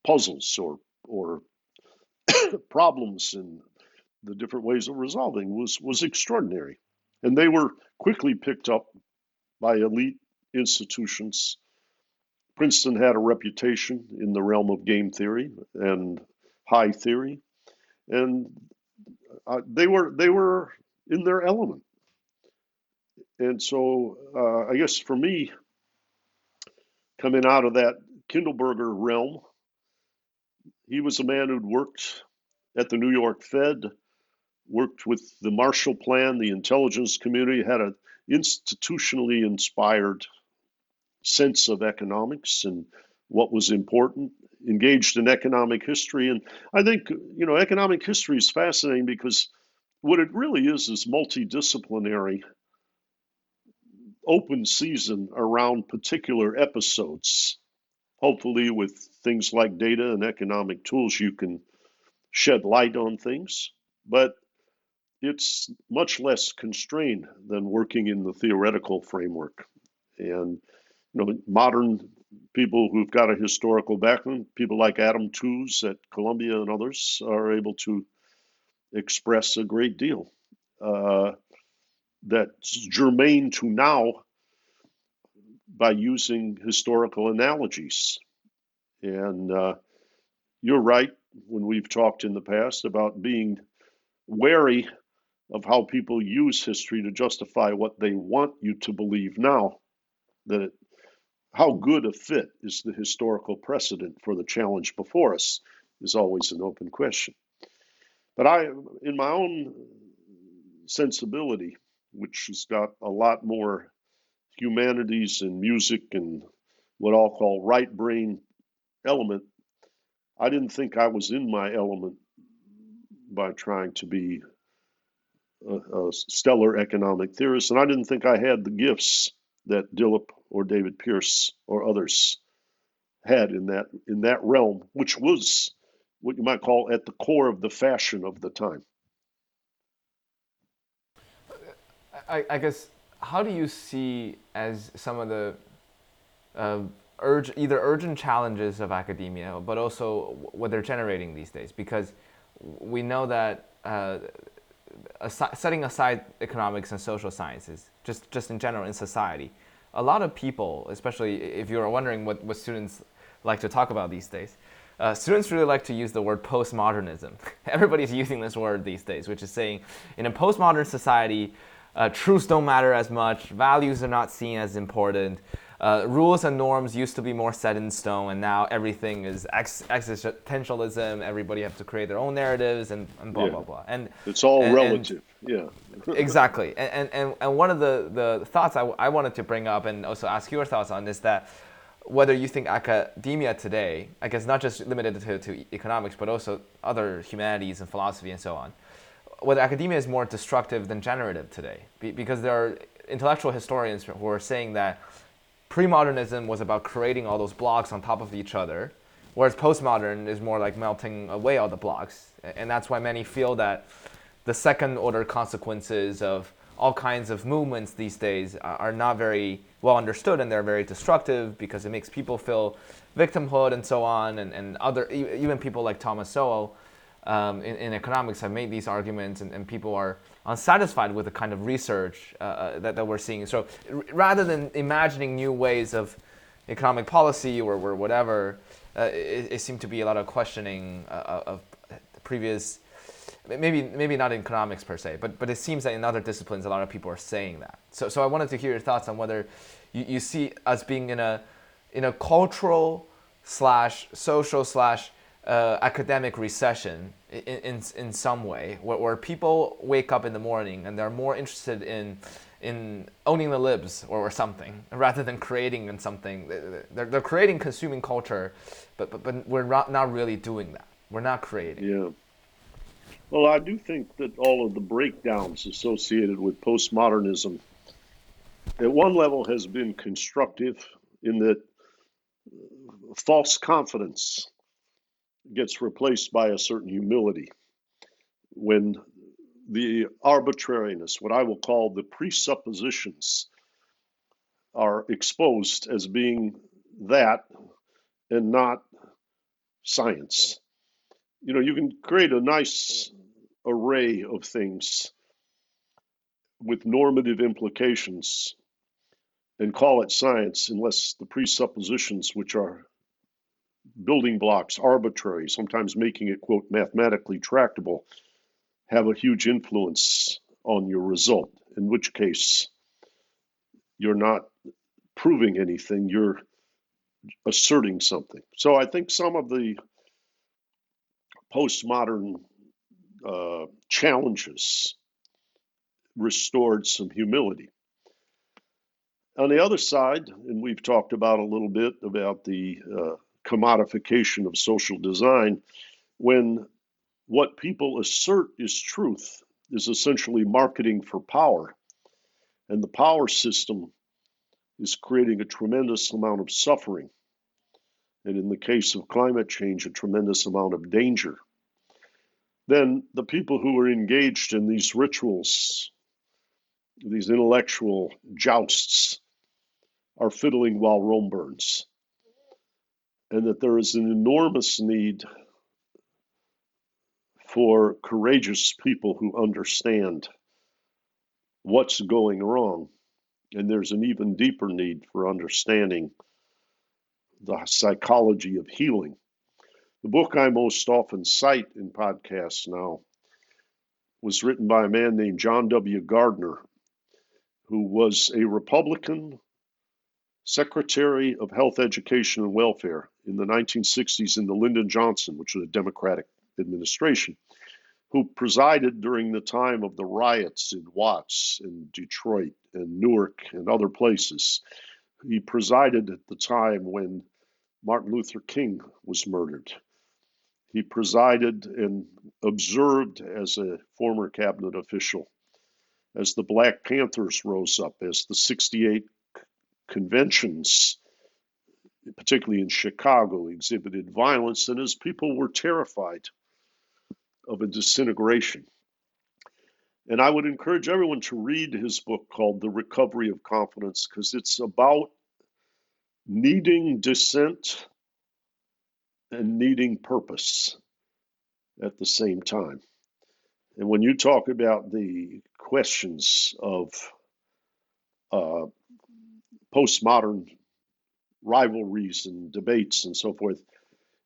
puzzles or or problems and the different ways of resolving was was extraordinary, and they were quickly picked up by elite institutions. Princeton had a reputation in the realm of game theory and high theory, and uh, they were they were in their element. And so, uh, I guess for me, coming out of that Kindleberger realm, he was a man who'd worked at the New York Fed, worked with the Marshall Plan, the intelligence community, had an institutionally inspired sense of economics and what was important, engaged in economic history. And I think, you know, economic history is fascinating because what it really is is multidisciplinary open season around particular episodes. Hopefully, with things like data and economic tools, you can shed light on things, but it's much less constrained than working in the theoretical framework. And you know, modern people who've got a historical background, people like Adam Tooze at Columbia and others, are able to express a great deal. Uh, that's germane to now by using historical analogies. And uh, you're right when we've talked in the past about being wary of how people use history to justify what they want you to believe now. That it, how good a fit is the historical precedent for the challenge before us is always an open question. But I, in my own sensibility, which has got a lot more humanities and music and what I'll call right brain element, I didn't think I was in my element by trying to be a, a stellar economic theorist, and I didn't think I had the gifts that Dilip or David Pearce or others had in that in that realm, which was what you might call at the core of the fashion of the time. I, I guess how do you see as some of the uh, urge either urgent challenges of academia, but also what they're generating these days? Because we know that uh, asi- setting aside economics and social sciences, just just in general in society, a lot of people, especially if you're wondering what, what students like to talk about these days, uh, students really like to use the word postmodernism. Everybody's using this word these days, which is saying in a postmodern society, uh, truths don't matter as much, values are not seen as important. Uh, rules and norms used to be more set in stone, and now everything is ex- existentialism. Everybody has to create their own narratives, and, and blah Yeah. blah blah. And It's all and- and- relative. yeah. exactly. And, and, and, and one of the, the thoughts I, I wanted to bring up and also ask your thoughts on is that whether you think academia today, I guess not just limited to, to economics, but also other humanities and philosophy and so on, whether academia is more destructive than generative today. Be, because there are intellectual historians who are saying that pre-modernism was about creating all those blocks on top of each other, whereas postmodern is more like melting away all the blocks. And that's why many feel that the second order consequences of all kinds of movements these days are not very well understood and they're very destructive because it makes people feel victimhood and so on and, and other even people like thomas sowell um, in, in economics have made these arguments and, and people are unsatisfied with the kind of research uh, uh, that, that we're seeing so r- rather than imagining new ways of economic policy or, or whatever uh, it, it seemed to be a lot of questioning uh, of previous maybe maybe not in economics per se, but but it seems that in other disciplines a lot of people are saying that. So so I wanted to hear your thoughts on whether you, you see us being in a in a cultural slash social slash uh, academic recession in, in some way where, where people wake up in the morning and they're more interested in in owning the libs or, or something rather than creating in something. They're, they're creating consuming culture but, but but we're not not really doing that. We're not creating. Yeah. Well, I do think that all of the breakdowns associated with postmodernism, at one level, has been constructive in that false confidence gets replaced by a certain humility. When the arbitrariness, what I will call the presuppositions, are exposed as being that and not science. You know, you can create a nice array of things with normative implications and call it science unless the presuppositions, which are building blocks, arbitrary, sometimes making it, quote, mathematically tractable, have a huge influence on your result, in which case you're not proving anything, you're asserting something. So I think some of the postmodern uh, challenges restored some humility. On the other side, and we've talked about a little bit about the uh, commodification of social design, when what people assert is truth is essentially marketing for power, and the power system is creating a tremendous amount of suffering, and in the case of climate change, a tremendous amount of danger. Then the people who are engaged in these rituals, these intellectual jousts, are fiddling while Rome burns. And that there is an enormous need for courageous people who understand what's going wrong. And there's an even deeper need for understanding the psychology of healing. The book I most often cite in podcasts now was written by a man named John W. Gardner, who was a Republican Secretary of Health, Education, and Welfare in the 1960s in the Lyndon Johnson, which was a Democratic administration, who presided during the time of the riots in Watts and Detroit and Newark and other places. He presided at the time when Martin Luther King was murdered. He presided and observed as a former cabinet official as the Black Panthers rose up, as the 68 conventions, particularly in Chicago, exhibited violence, and as people were terrified of a disintegration. And I would encourage everyone to read his book called The Recovery of Confidence because it's about needing dissent and needing purpose at the same time. And when you talk about the questions of uh, postmodern rivalries and debates and so forth,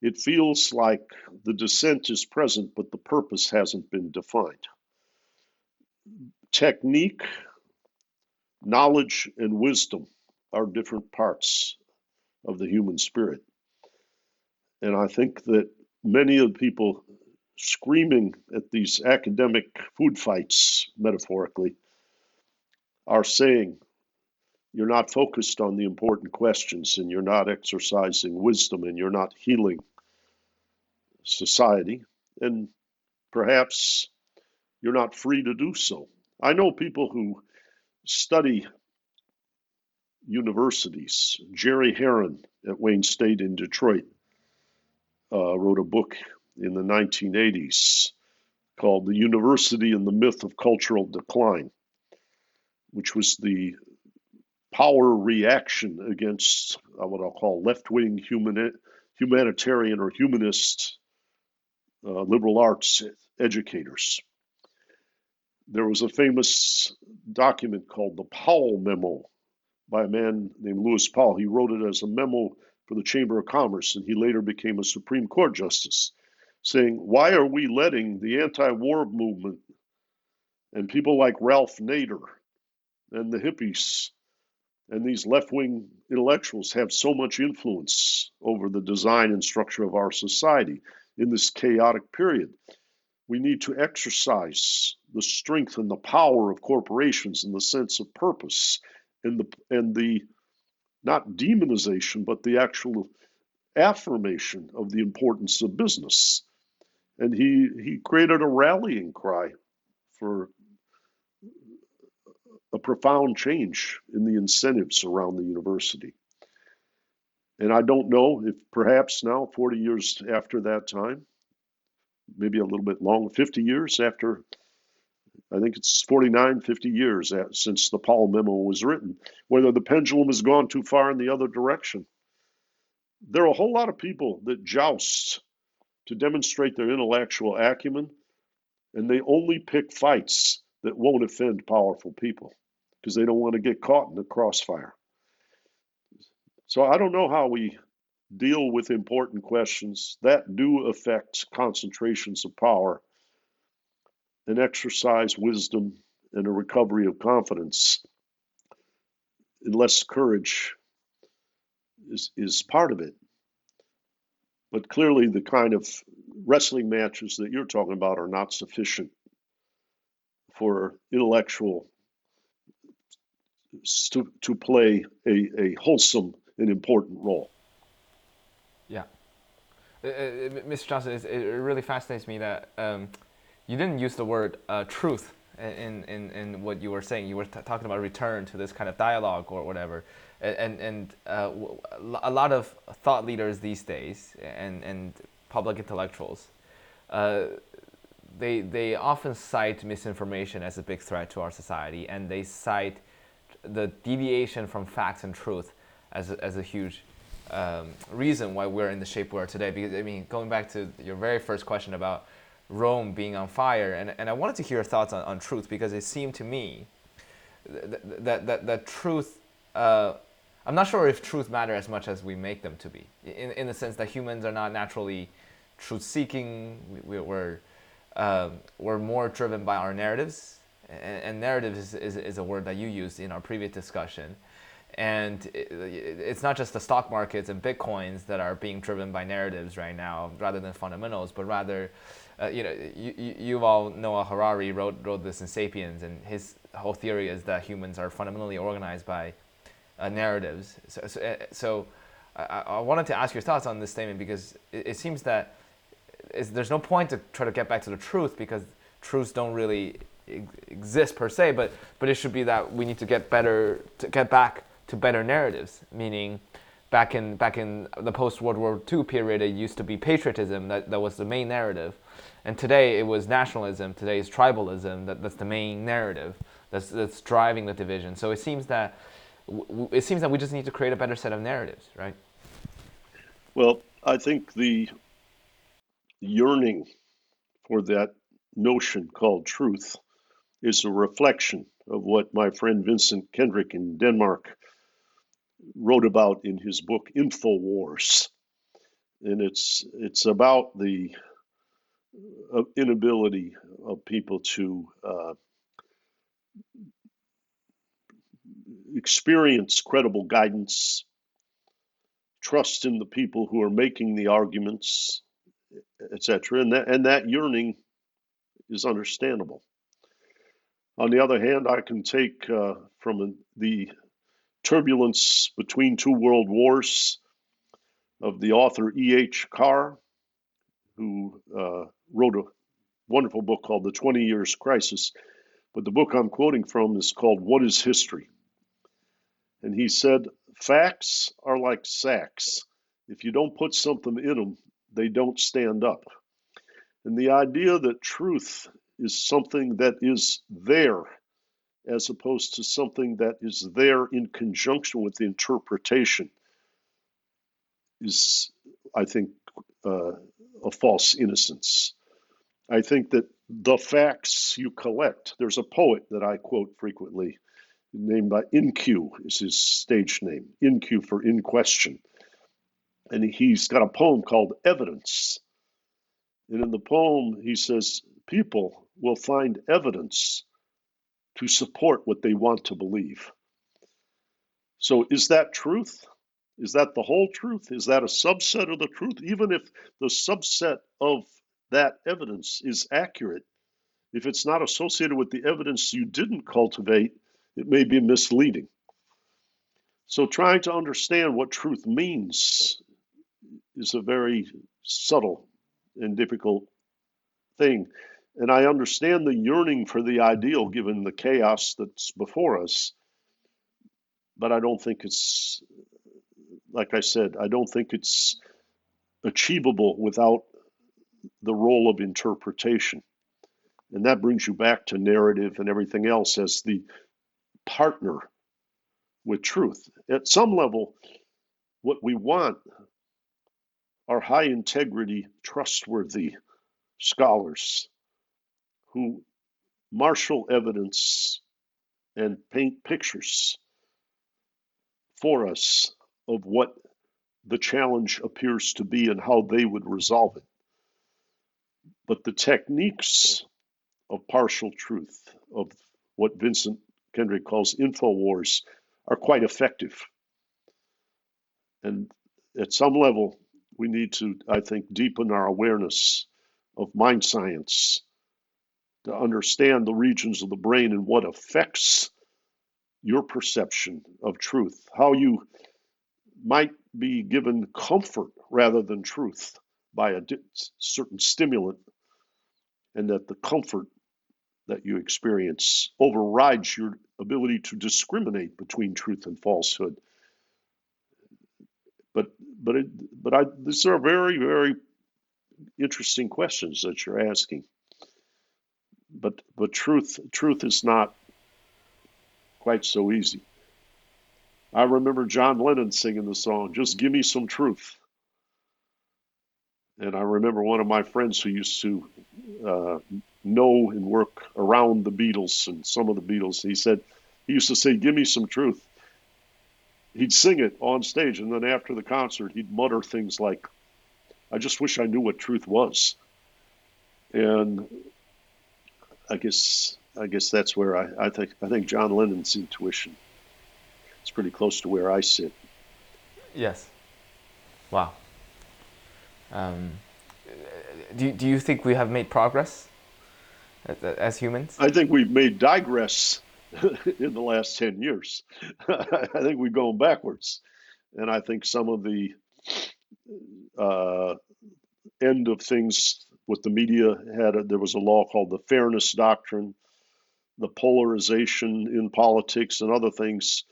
it feels like the dissent is present, but the purpose hasn't been defined. Technique, knowledge, and wisdom are different parts of the human spirit. And I think that many of the people screaming at these academic food fights, metaphorically, are saying you're not focused on the important questions and you're not exercising wisdom and you're not healing society. And perhaps you're not free to do so. I know people who study universities. Jerry Herron at Wayne State in Detroit uh, wrote a book in the 1980s called The University and the Myth of Cultural Decline, which was the power reaction against uh, what I'll call left wing human, humanitarian or humanist uh, liberal arts educators. There was a famous document called the Powell Memo by a man named Lewis Powell. He wrote it as a memo for the Chamber of Commerce, and he later became a Supreme Court justice, saying, Why are we letting the anti war movement and people like Ralph Nader and the hippies and these left wing intellectuals have so much influence over the design and structure of our society in this chaotic period? We need to exercise the strength and the power of corporations and the sense of purpose and the and the not demonization, but the actual affirmation of the importance of business. And he, he created a rallying cry for a profound change in the incentives around the university. And I don't know if perhaps now, 40 years after that time, maybe a little bit long, 50 years after I think it's 49, 50 years since the Powell memo was written, whether the pendulum has gone too far in the other direction. There are a whole lot of people that joust to demonstrate their intellectual acumen, and they only pick fights that won't offend powerful people because they don't want to get caught in the crossfire. So I don't know how we deal with important questions that do affect concentrations of power and exercise wisdom and a recovery of confidence unless courage is, is part of it. But clearly, the kind of wrestling matches that you're talking about are not sufficient for intellectual to, to play a, a wholesome and important role. Yeah. Uh, uh, Mr. Johnson, it, really fascinates me that um, you didn't use the word uh, truth in, in, in what you were saying. You were t- talking about return to this kind of dialogue or whatever. And, and uh, a lot of thought leaders these days and, and public intellectuals, uh, they, they often cite misinformation as a big threat to our society, and they cite the deviation from facts and truth as a, as a huge um, reason why we're in the shape we are today. Because, I mean, going back to your very first question about Rome being on fire. And, and I wanted to hear your thoughts on, on truth because it seemed to me that that that, that truth. Uh, I'm not sure if truth matter as much as we make them to be. In in the sense that humans are not naturally truth seeking. We, we're um, we're more driven by our narratives, and, and narrative is, is, is a word that you used in our previous discussion. And it, it's not just the stock markets and bitcoins that are being driven by narratives right now, rather than fundamentals, but rather, uh, you know, you, you Yuval Noah Harari wrote wrote this in *Sapiens*, and his whole theory is that humans are fundamentally organized by uh, narratives. So, so, uh, so I, I, wanted to ask your thoughts on this statement because it, it seems that there's no point to try to get back to the truth because truths don't really exist per se, but but it should be that we need to get better to get back to better narratives, meaning back in back in the post World War II period, it used to be patriotism that, that was the main narrative, and today it was nationalism. Today is tribalism that, that's the main narrative that's that's driving the division. So it seems that it seems that we just need to create a better set of narratives, right? Well, I think the yearning for that notion called truth is a reflection of what my friend Vincent Hendricks in Denmark wrote about in his book Infowars. And it's it's about the uh, inability of people to uh, experience credible guidance, trust in the people who are making the arguments, etc. And that and that yearning is understandable. On the other hand, I can take uh, from the turbulence between two world wars of the author E.H. Carr, who uh, wrote a wonderful book called The 20 Years Crisis. But the book I'm quoting from is called What is History? And he said, Facts are like sacks. If you don't put something in them, they don't stand up. And the idea that truth is something that is there as opposed to something that is there in conjunction with the interpretation is, I think, uh, a false innocence. I think that the facts you collect, there's a poet that I quote frequently named by In-Q is his stage name, In-Q for in question. And he's got a poem called Evidence. And in the poem, he says, People will find evidence to support what they want to believe. So, is that truth? Is that the whole truth? Is that a subset of the truth? Even if the subset of that evidence is accurate, if it's not associated with the evidence you didn't cultivate, it may be misleading. So, trying to understand what truth means is a very subtle and difficult thing. And I understand the yearning for the ideal given the chaos that's before us. But I don't think it's, like I said, I don't think it's achievable without the role of interpretation. And that brings you back to narrative and everything else as the partner with truth. At some level, what we want are high integrity, trustworthy scholars who marshal evidence and paint pictures for us of what the challenge appears to be and how they would resolve it. But the techniques of partial truth, of what Vincent Hendricks calls InfoWars, are quite effective. And at some level, we need to, I think, deepen our awareness of mind science to understand the regions of the brain and what affects your perception of truth, how you might be given comfort rather than truth by a certain stimulant, and that the comfort that you experience overrides your ability to discriminate between truth and falsehood. But but it, but I these are very very interesting questions that you're asking. But but truth truth is not quite so easy. I remember John Lennon singing the song, Just Give Me Some Truth. And I remember one of my friends who used to uh, know and work around the Beatles and some of the Beatles, he said, He used to say, "Give me some truth." He'd sing it on stage, and then after the concert, he'd mutter things like, "I just wish I knew what truth was." And I guess I guess that's where I, I think I think John Lennon's intuition is pretty close to where I sit. Yes. Wow. Um, do, do you think we have made progress as, as humans? I think we've made digress in the last 10 years. I think we've gone backwards. And I think some of the uh, end of things with the media had a, there was a law called the Fairness Doctrine, the polarization in politics and other things,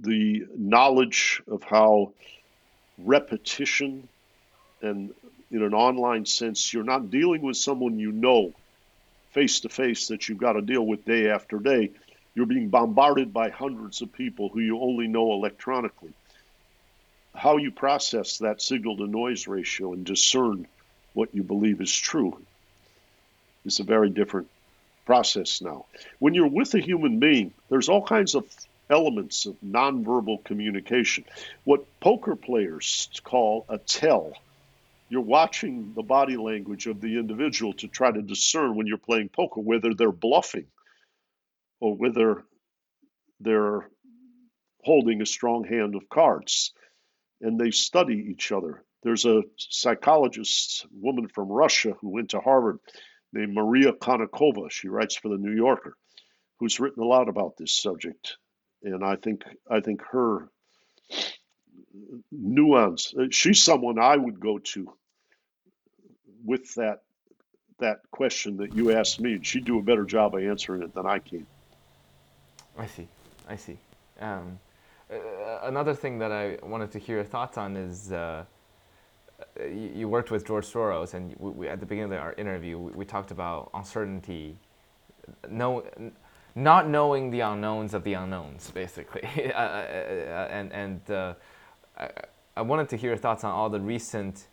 the knowledge of how repetition and in an online sense, you're not dealing with someone you know face to face that you've got to deal with day after day. You're being bombarded by hundreds of people who you only know electronically. How you process that signal to noise ratio and discern what you believe is true is a very different process now. When you're with a human being, there's all kinds of elements of nonverbal communication. What poker players call a tell. You're watching the body language of the individual to try to discern when you're playing poker whether they're bluffing or whether they're holding a strong hand of cards. And they study each other. There's a psychologist, woman from Russia, who went to Harvard named Maria Konnikova. She writes for the New Yorker, who's written a lot about this subject. And I think I think her nuance. She's someone I would go to with that that question that you asked me. and She'd do a better job of answering it than I can. I see. I see. Um, uh, another thing that I wanted to hear your thoughts on is uh, you, worked with George Soros, and we, we, at the beginning of our interview, we, we talked about uncertainty, no, not knowing the unknowns of the unknowns, basically. Uh, uh, uh, and and uh, I, I wanted to hear your thoughts on all the recent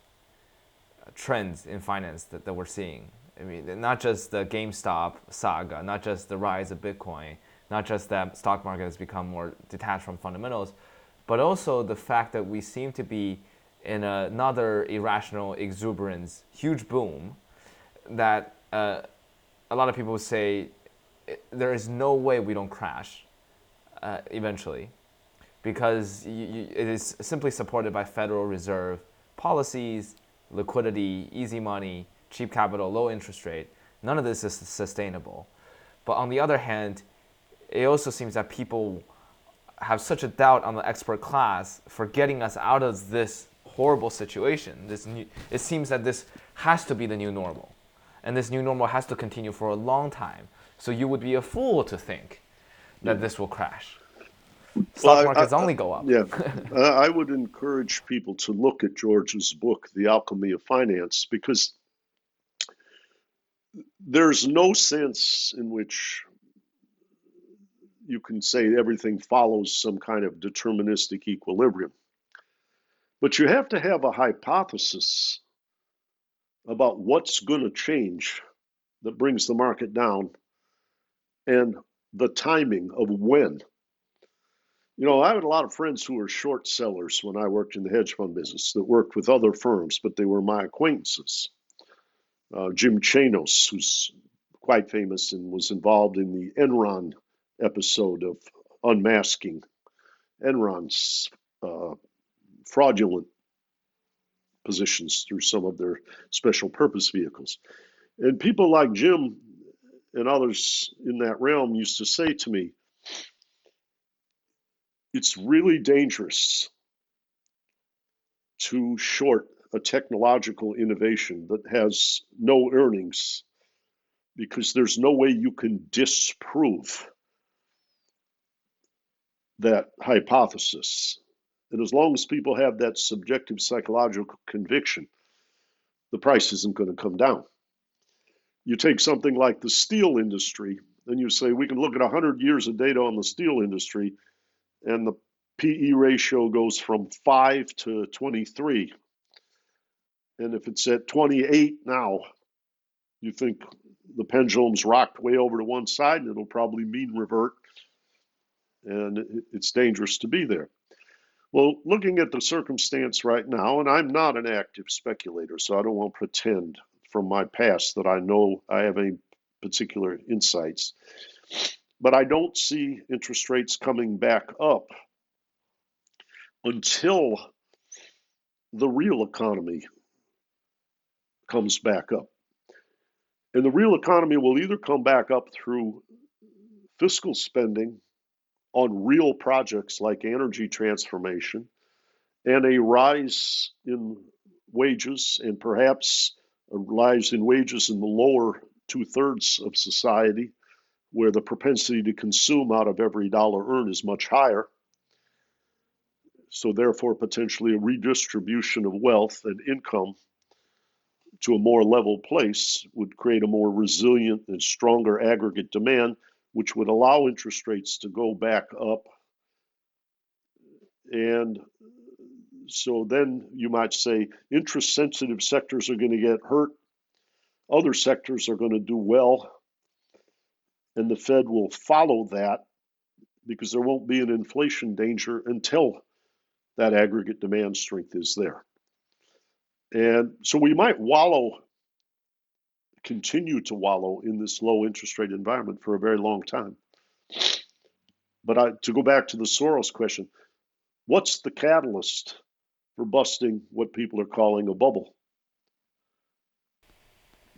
trends in finance that, that we're seeing. I mean, not just the GameStop saga, not just the rise of Bitcoin, not just that stock market has become more detached from fundamentals, but also the fact that we seem to be in another irrational exuberance, huge boom, that uh, a lot of people say there is no way we don't crash uh, eventually because you, you, it is simply supported by Federal Reserve policies, liquidity, easy money, cheap capital, low interest rate. None of this is sustainable. But on the other hand, it also seems that people have such a doubt on the expert class for getting us out of this horrible situation. This new, it seems that this has to be the new normal. And this new normal has to continue for a long time. So you would be a fool to think that this will crash. Stock well, markets I, I, only go up. Yeah, uh, I would encourage people to look at George's book, The Alchemy of Finance, because there's no sense in which you can say everything follows some kind of deterministic equilibrium. But you have to have a hypothesis about what's going to change that brings the market down and the timing of when. You know, I had a lot of friends who were short sellers when I worked in the hedge fund business that worked with other firms, but they were my acquaintances. Uh, Jim Chanos, who's quite famous and was involved in the Enron episode of unmasking Enron's uh, fraudulent positions through some of their special purpose vehicles. And people like Jim and others in that realm used to say to me, it's really dangerous to short a technological innovation that has no earnings because there's no way you can disprove that hypothesis. And as long as people have that subjective psychological conviction, the price isn't going to come down. You take something like the steel industry, and you say we can look at 100 years of data on the steel industry and the PE ratio goes from 5 to 23. And if it's at 28 now, you think the pendulum's rocked way over to one side and it'll probably mean revert. and it's dangerous to be there. Well, looking at the circumstance right now, and I'm not an active speculator, so I don't want to pretend from my past that I know I have any particular insights, but I don't see interest rates coming back up until the real economy comes back up. And the real economy will either come back up through fiscal spending on real projects like energy transformation and a rise in wages and perhaps a rise in wages in the lower two thirds of society where the propensity to consume out of every dollar earned is much higher. So, therefore, potentially a redistribution of wealth and income to a more level place would create a more resilient and stronger aggregate demand, which would allow interest rates to go back up. And so then you might say interest sensitive sectors are going to get hurt, other sectors are going to do well, and the Fed will follow that because there won't be an inflation danger until that aggregate demand strength is there. And so we might wallow, continue to wallow in this low interest rate environment for a very long time. But I, to go back to the Soros question, what's the catalyst for busting what people are calling a bubble?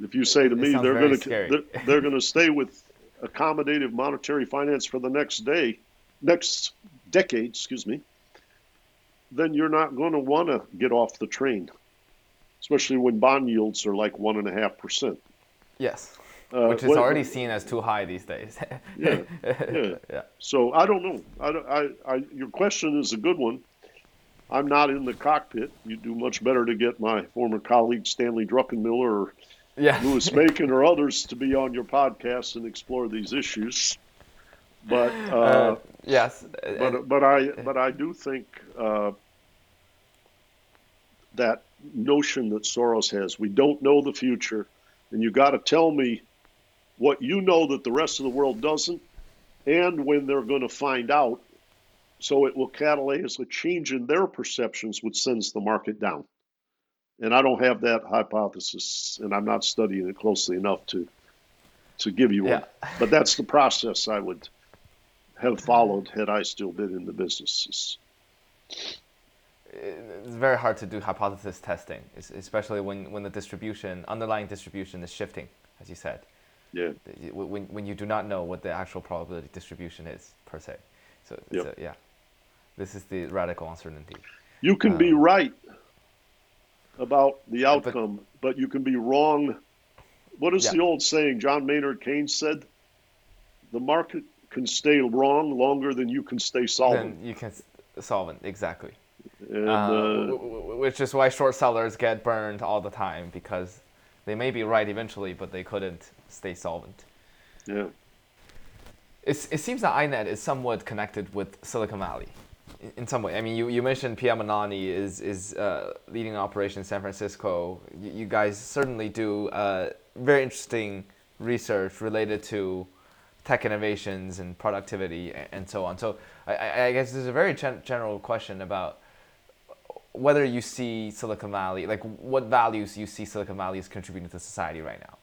If you say to me they're going to they're, they're going to stay with accommodative monetary finance for the next day, next decade, excuse me, then you're not going to want to get off the train especially when bond yields are like one and a half percent. Yes, Uh, which is what- already seen as too high these days. Yeah, yeah. yeah. So I don't know. I, I, I, your question is a good one. I'm not in the cockpit. You'd do much better to get my former colleague Stanley Druckenmiller or Yeah. Louis Bacon or others to be on your podcast and explore these issues. But uh, Uh, yes. but but I but I do think uh, that notion that Soros has. We don't know the future, and you got to tell me what you know that the rest of the world doesn't, and when they're going to find out. So it will catalyze a change in their perceptions, which sends the market down. And I don't have that hypothesis, and I'm not studying it closely enough to to give you one. But that's the process I would have followed had I still been in the business. It's very hard to do hypothesis testing, especially when, when the distribution, underlying distribution is shifting, as you said. Yeah. When, when you do not know what the actual probability distribution is, per se. So, Yep. so yeah, this is the radical uncertainty. You can be Um, right about the outcome, but, you can be wrong. What is Yeah. the old saying? John Maynard Keynes said, "The market can stay wrong longer than you can stay solvent." Then you can solvent, exactly. And Uh, uh, w- w- which is why short sellers get burned all the time because they may be right eventually, but they couldn't stay solvent. yeah, It's, it seems that INET is somewhat connected with Silicon Valley in, in some way. I mean, you, you mentioned Pia Malaney is, is uh, leading an operation in San Francisco. You, you guys certainly do uh, very interesting research related to tech innovations and productivity a- and so on. So I- I, I guess there's a very gen- general question about whether you see Silicon Valley, like what values you see Silicon Valley is contributing to society right now.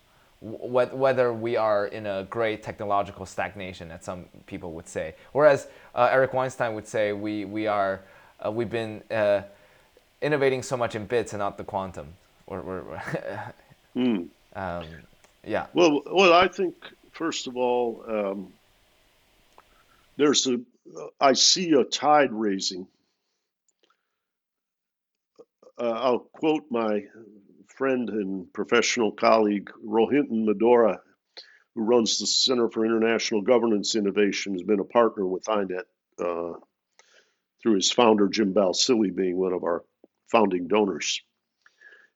Wh- wh- Whether we are in a great technological stagnation, as some people would say, whereas uh, Eric Weinstein would say we we are uh, we've been uh, innovating so much in bits and not the quantum, or, or Hmm. um, yeah, Well, well, I think first of all, um, there's a. I see a tide raising. Uh, I'll quote my friend and professional colleague Rohinton Medhora, who runs the Center for International Governance Innovation, has been a partner with INET uh, through his founder Jim Balsillie being one of our founding donors.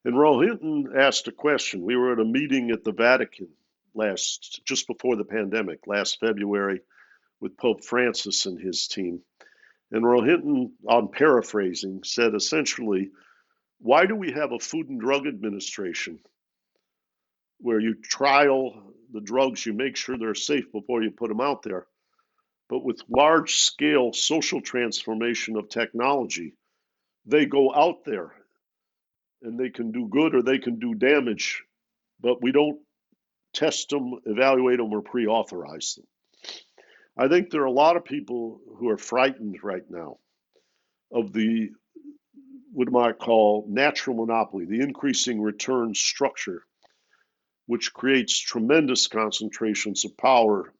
And Rohinton asked a question. We were at a meeting at the Vatican last, just before the pandemic, last February, with Pope Francis and his team. And Rohinton, I'm paraphrasing, said essentially, why do we have a Food and Drug Administration where you trial the drugs, you make sure they're safe before you put them out there? But with large scale social transformation of technology, they go out there and they can do good or they can do damage, but we don't test them, evaluate them, or pre authorize them. I think there are a lot of people who are frightened right now of the what I call natural monopoly, the increasing return structure, which creates tremendous concentrations of power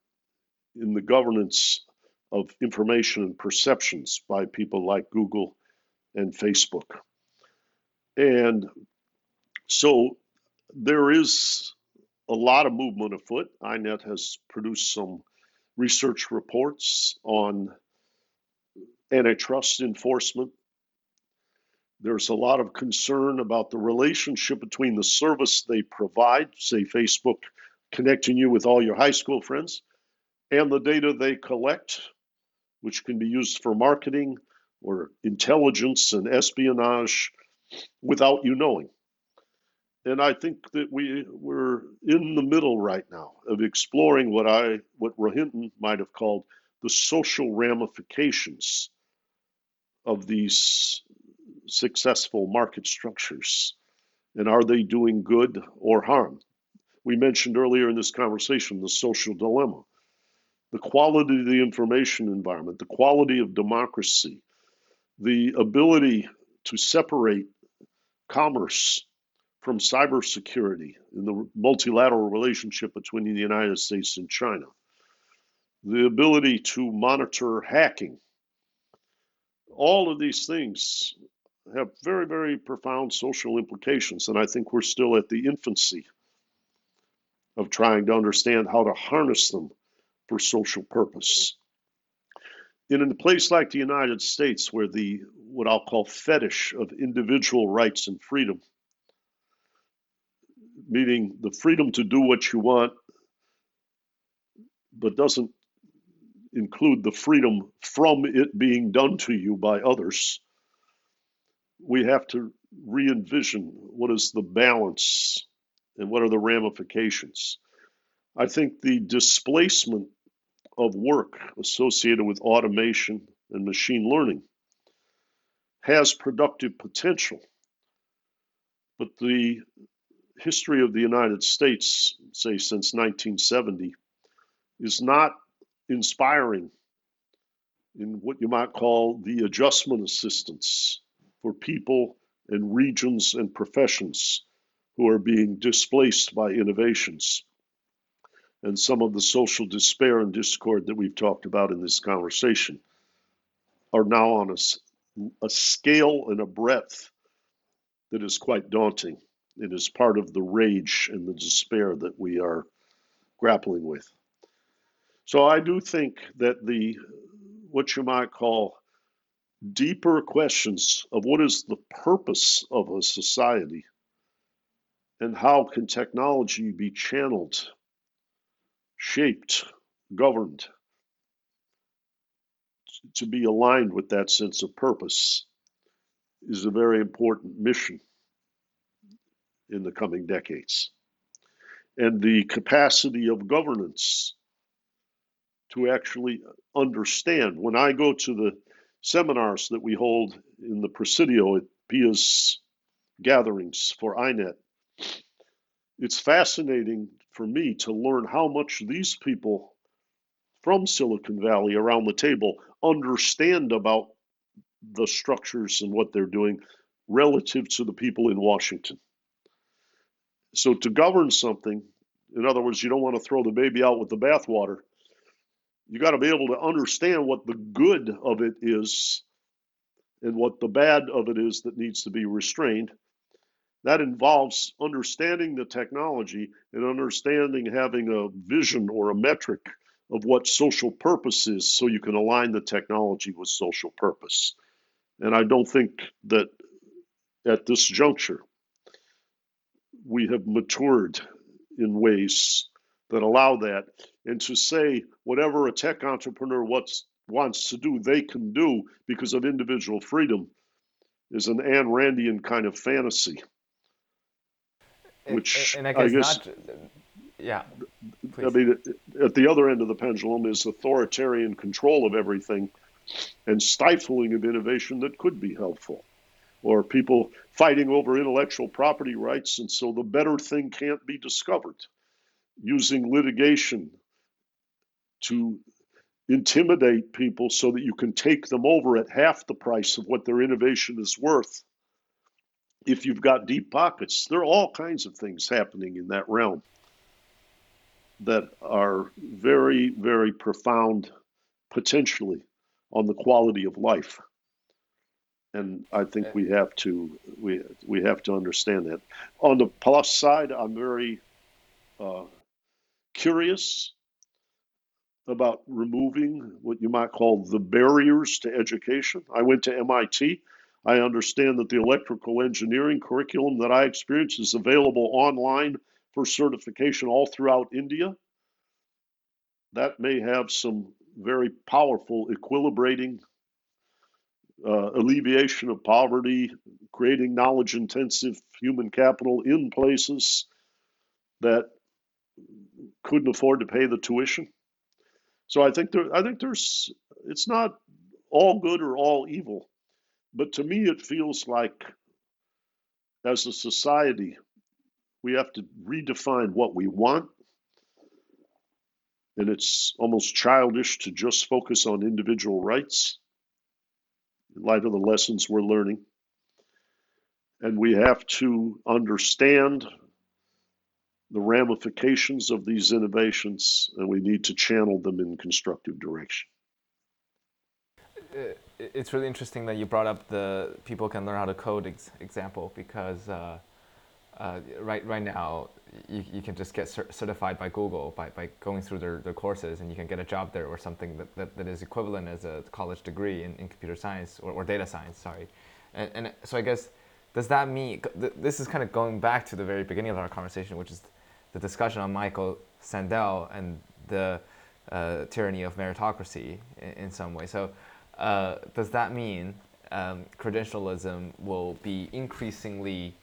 in the governance of information and perceptions by people like Google and Facebook. And so there is a lot of movement afoot. INET has produced some research reports on antitrust enforcement. There's a lot of concern about the relationship between the service they provide, say Facebook connecting you with all your high school friends, and the data they collect, which can be used for marketing or intelligence and espionage without you knowing. And I think that we we're in the middle right now of exploring what I what Rohinton might have called the social ramifications of these successful market structures. And are they doing good or harm? We mentioned earlier in this conversation the social dilemma, the quality of the information environment, the quality of democracy, the ability to separate commerce from cybersecurity in the multilateral relationship between the United States and China, the ability to monitor hacking. All of these things have very, very profound social implications, and I think we're still at the infancy of trying to understand how to harness them for social purpose. And In a place like the United States, where the what I'll call fetish of individual rights and freedom meaning the freedom to do what you want, but doesn't include the freedom from it being done to you by others. We have to re envision what is the balance and what are the ramifications. I think the displacement of work associated with automation and machine learning has productive potential. But the history of the United States, say since 1970, is not inspiring in what you might call the adjustment assistance for people and regions and professions who are being displaced by innovations. And some of the social despair and discord that we've talked about in this conversation are now on a, a scale and a breadth that is quite daunting. It is part of the rage and the despair that we are grappling with. So I do think that the what you might call deeper questions of what is the purpose of a society and how can technology be channeled, shaped, governed to be aligned with that sense of purpose is a very important mission in the coming decades. And the capacity of governance to actually understand. When I go to the seminars that we hold in the Presidio at PIA's gatherings for INET, it's fascinating for me to learn how much these people from Silicon Valley around the table understand about the structures and what they're doing relative to the people in Washington. So to govern something, in other words, you don't want to throw the baby out with the bathwater. You got to be able to understand what the good of it is and what the bad of it is that needs to be restrained. That involves understanding the technology and understanding having a vision or a metric of what social purpose is so you can align the technology with social purpose. And I don't think that at this juncture we have matured in ways that allow that. And to say whatever a tech entrepreneur wants, wants to do, they can do because of individual freedom is an Ayn Randian kind of fantasy. Which and, and I, guess I guess, not, yeah. I mean, at the other end of the pendulum is authoritarian control of everything and stifling of innovation that could be helpful, or people fighting over intellectual property rights, and so the better thing can't be discovered, using litigation to intimidate people so that you can take them over at half the price of what their innovation is worth if you've got deep pockets. There are all kinds of things happening in that realm that are very, very profound potentially on the quality of life. And I think we have to we we have to understand that. On the plus side, I'm very uh, curious about removing what you might call the barriers to education. I went to MIT. I understand that the electrical engineering curriculum that I experienced is available online for certification all throughout India. That may have some very powerful equilibrating uh, alleviation of poverty, creating knowledge intensive human capital in places that couldn't afford to pay the tuition. So I think there, I think there's, it's not all good or all evil, but to me it feels like, as a society, we have to redefine what we want and it's almost childish to just focus on individual rights in light of the lessons we're learning. And we have to understand the ramifications of these innovations, and we need to channel them in constructive direction. It's really interesting that you brought up the people can learn how to code ex- example because uh, uh, right right now you, you can just get certified by Google by, by going through their, their courses and you can get a job there or something that, that, that is equivalent as a college degree in, in computer science or, or data science, sorry. And, and so I guess, does that mean, this is kind of going back to the very beginning of our conversation, which is the discussion on Michael Sandel and the uh, tyranny of meritocracy in, in some way. So uh, does that mean um, credentialism will be increasingly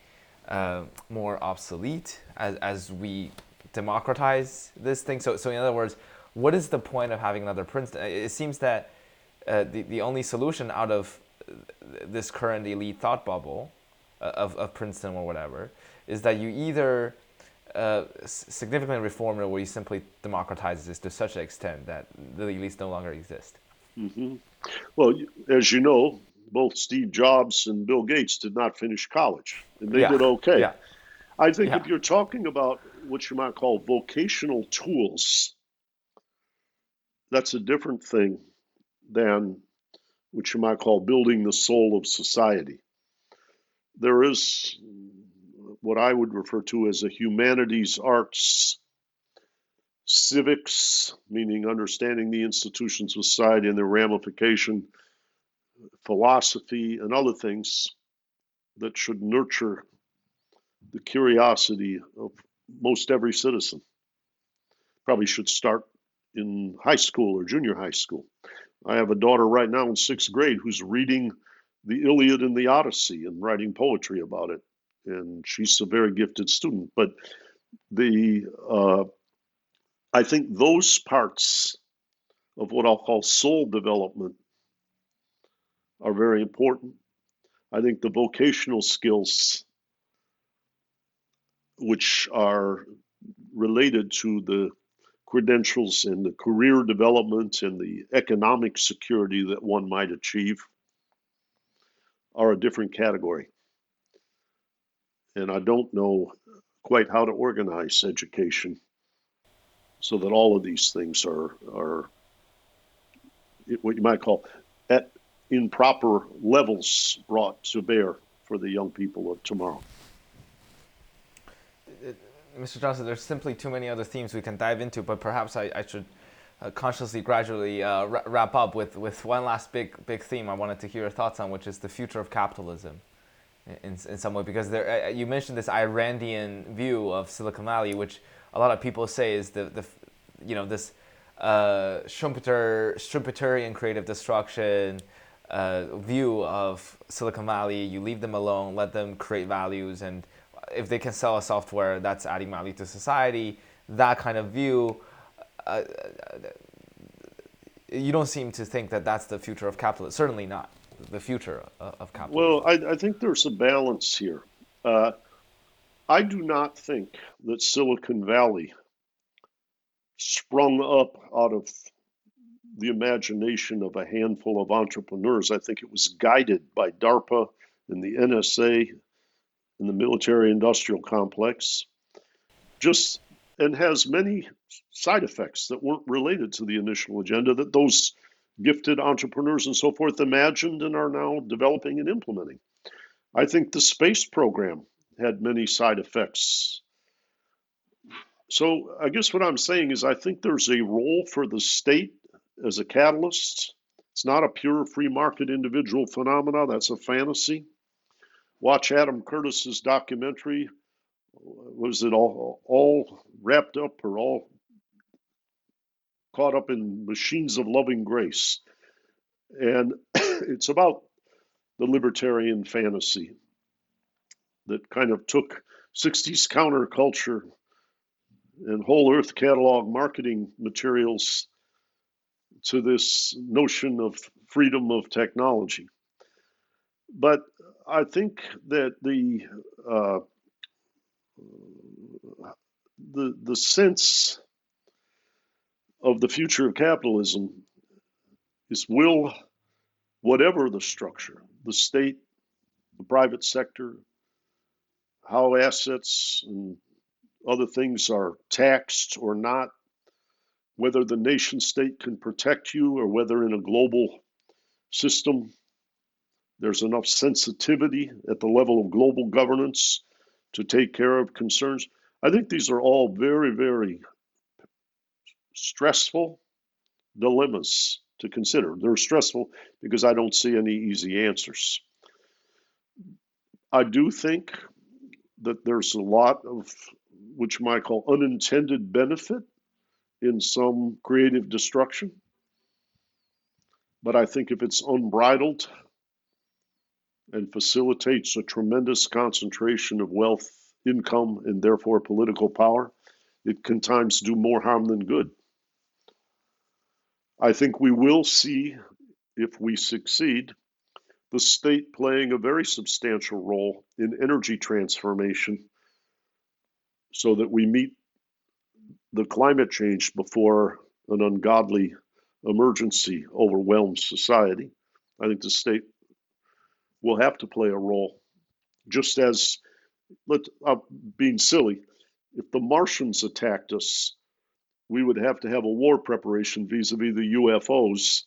uh, more obsolete as, as we democratize this thing. So, so in other words, what is the point of having another Princeton? It seems that uh, the, the only solution out of this current elite thought bubble uh, of, of Princeton or whatever is that you either uh, significantly reform it or you simply democratizes this to such an extent that the elites no longer exist. Mm-hmm. Well, as you know, both Steve Jobs and Bill Gates did not finish college, and they yeah. did okay. Yeah. I think yeah. if you're talking about what you might call vocational tools, that's a different thing than what you might call building the soul of society. There is what I would refer to as a humanities arts civics, meaning understanding the institutions of society and their ramification philosophy, and other things that should nurture the curiosity of most every citizen. Probably should start in high school or junior high school. I have a daughter right now in sixth grade who's reading the Iliad and the Odyssey and writing poetry about it. And she's a very gifted student. But the uh, I think those parts of what I'll call soul development are very important. I think the vocational skills, which are related to the credentials and the career development and the economic security that one might achieve, are a different category. And I don't know quite how to organize education so that all of these things are, are what you might call at in proper levels brought to bear for the young people of tomorrow. Mr. Johnson, there's simply too many other themes we can dive into, but perhaps I, I should uh, consciously, gradually uh, wrap up with, with one last big, big theme I wanted to hear your thoughts on, which is the future of capitalism in, in some way. Because there, uh, you mentioned this Ayn Randian view of Silicon Valley, which a lot of people say is the, the you know, this uh, Schumpeter, Schumpeterian creative destruction, uh, view of Silicon Valley. You leave them alone, let them create values, and if they can sell a software that's adding value to society, that kind of view, uh, you don't seem to think that that's the future of capitalism. Certainly not the future of capitalism. Well, I, I think there's a balance here. Uh, I do not think that Silicon Valley sprung up out of the imagination of a handful of entrepreneurs. I think it was guided by DARPA and the NSA and the military industrial complex. Just and has many side effects that weren't related to the initial agenda that those gifted entrepreneurs and so forth imagined and are now developing and implementing. I think the space program had many side effects. So I guess what I'm saying is I think there's a role for the state as a catalyst. It's not a pure free market individual phenomena, that's a fantasy. Watch Adam Curtis's documentary. Was it all all wrapped up or all caught up in machines of loving grace? And it's about the libertarian fantasy that kind of took 60s counterculture and whole earth catalog marketing materials to this notion of freedom of technology. But I think that the uh, the the sense of the future of capitalism is will whatever the structure, the state, the private sector, how assets and other things are taxed or not, whether the nation state can protect you or whether in a global system there's enough sensitivity at the level of global governance to take care of concerns. I think these are all very, very stressful dilemmas to consider. They're stressful because I don't see any easy answers. I do think that there's a lot of which might call unintended benefit in some creative destruction. But I think if it's unbridled and facilitates a tremendous concentration of wealth, income, and therefore political power, it can times do more harm than good. I think we will see, if we succeed, the state playing a very substantial role in energy transformation so that we meet the climate change before an ungodly emergency overwhelms society. I think the state will have to play a role, just as, let uh, being silly, if the Martians attacked us, we would have to have a war preparation vis-a-vis the UFOs.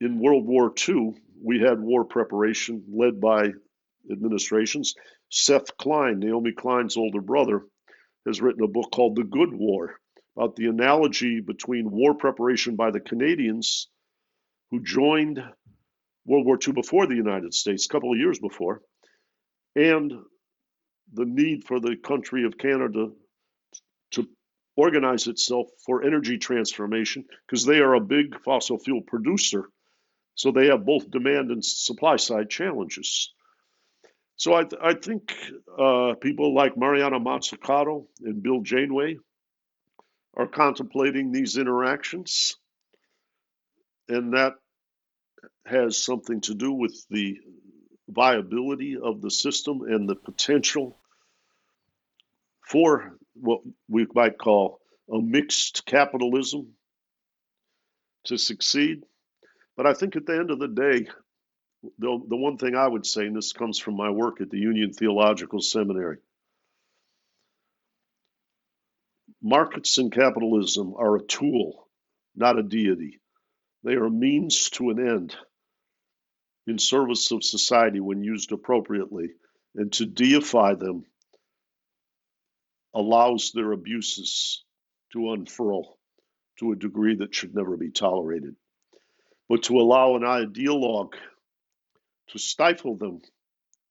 In World War II, we had war preparation led by administrations. Seth Klein, Naomi Klein's older brother, has written a book called The Good War about the analogy between war preparation by the Canadians who joined World War II before the United States, a couple of years before, and the need for the country of Canada organize itself for energy transformation because they are a big fossil fuel producer. So they have both demand and supply side challenges. So I, th- I think uh, people like Mariana Mazzucato and Bill Janeway are contemplating these interactions. And that has something to do with the viability of the system and the potential for what we might call a mixed capitalism to succeed. But I think at the end of the day, the, the one thing I would say, and this comes from my work at the Union Theological Seminary markets and capitalism are a tool, not a deity. They are means to an end in service of society when used appropriately, and to deify them allows their abuses to unfurl to a degree that should never be tolerated. But to allow an ideologue to stifle them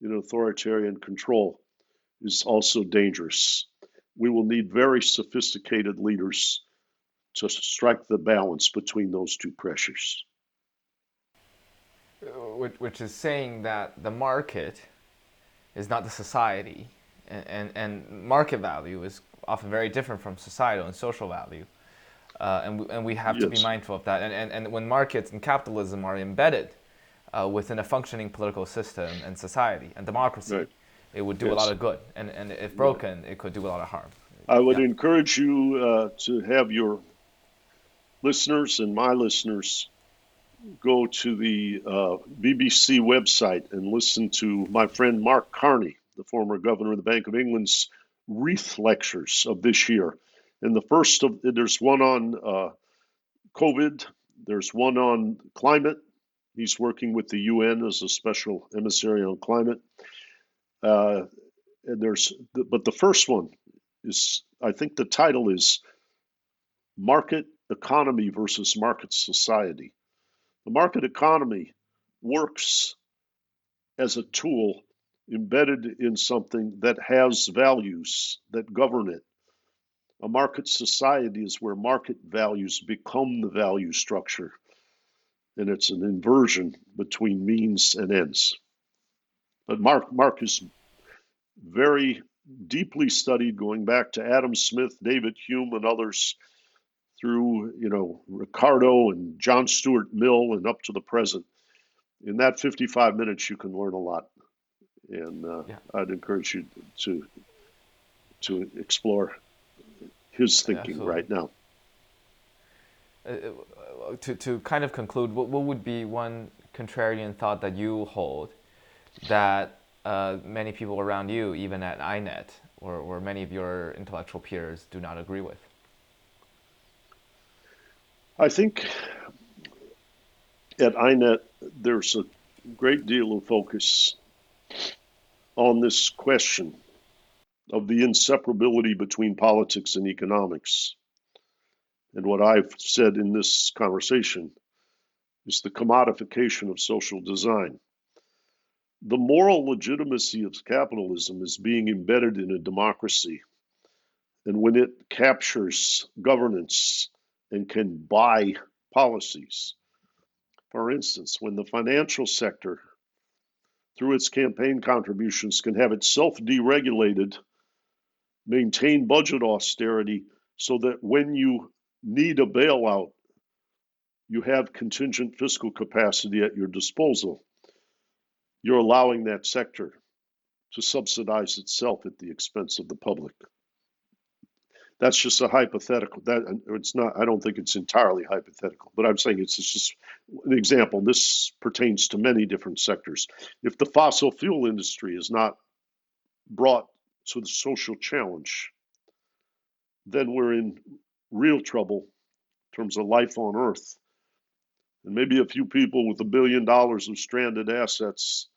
in authoritarian control is also dangerous. We will need very sophisticated leaders to strike the balance between those two pressures. Which is saying that the market is not the society, and, and, market value is often very different from societal and social value. Uh, and, we, and we have yes. to be mindful of that. And, and, and when markets and capitalism are embedded uh, within a functioning political system and society and democracy, right. it would do yes. a lot of good. And, and if broken, it could do a lot of harm. I would yeah. encourage you uh, to have your listeners and my listeners go to the uh, BBC website and listen to my friend Mark Carney, the former governor of the Bank of England's Reith lectures of this year. And the first of there's one on uh, COVID, there's one on climate. He's working with the UN as a special emissary on climate. Uh, and there's, but the first one is, I think the title is Market Economy versus Market Society. The market economy works as a tool embedded in something that has values that govern it. A market society is where market values become the value structure, and it's an inversion between means and ends. But Mark, Mark is very deeply studied, going back to Adam Smith, David Hume, and others through you know Ricardo and John Stuart Mill and up to the present. In that 55 minutes, you can learn a lot, and uh, yeah. I'd encourage you to to explore his thinking right now. Uh, uh, to to kind of conclude, what, what would be one contrarian thought that you hold that uh, many people around you, even at INET, or, or many of your intellectual peers, do not agree with? I think at INET, there's a great deal of focus on this question of the inseparability between politics and economics. And what I've said in this conversation is the commodification of social design. The moral legitimacy of capitalism is being embedded in a democracy. And when it captures governance and can buy policies. For instance, when the financial sector, through its campaign contributions, can have itself deregulated, maintain budget austerity so that when you need a bailout, you have contingent fiscal capacity at your disposal. You're allowing that sector to subsidize itself at the expense of the public that's just a hypothetical. That it's not. I don't think it's entirely hypothetical, but I'm saying it's, it's just an example. This pertains to many different sectors. If the fossil fuel industry is not brought to the social challenge, then we're in real trouble in terms of life on Earth. And maybe a few people with a billion dollars of stranded assets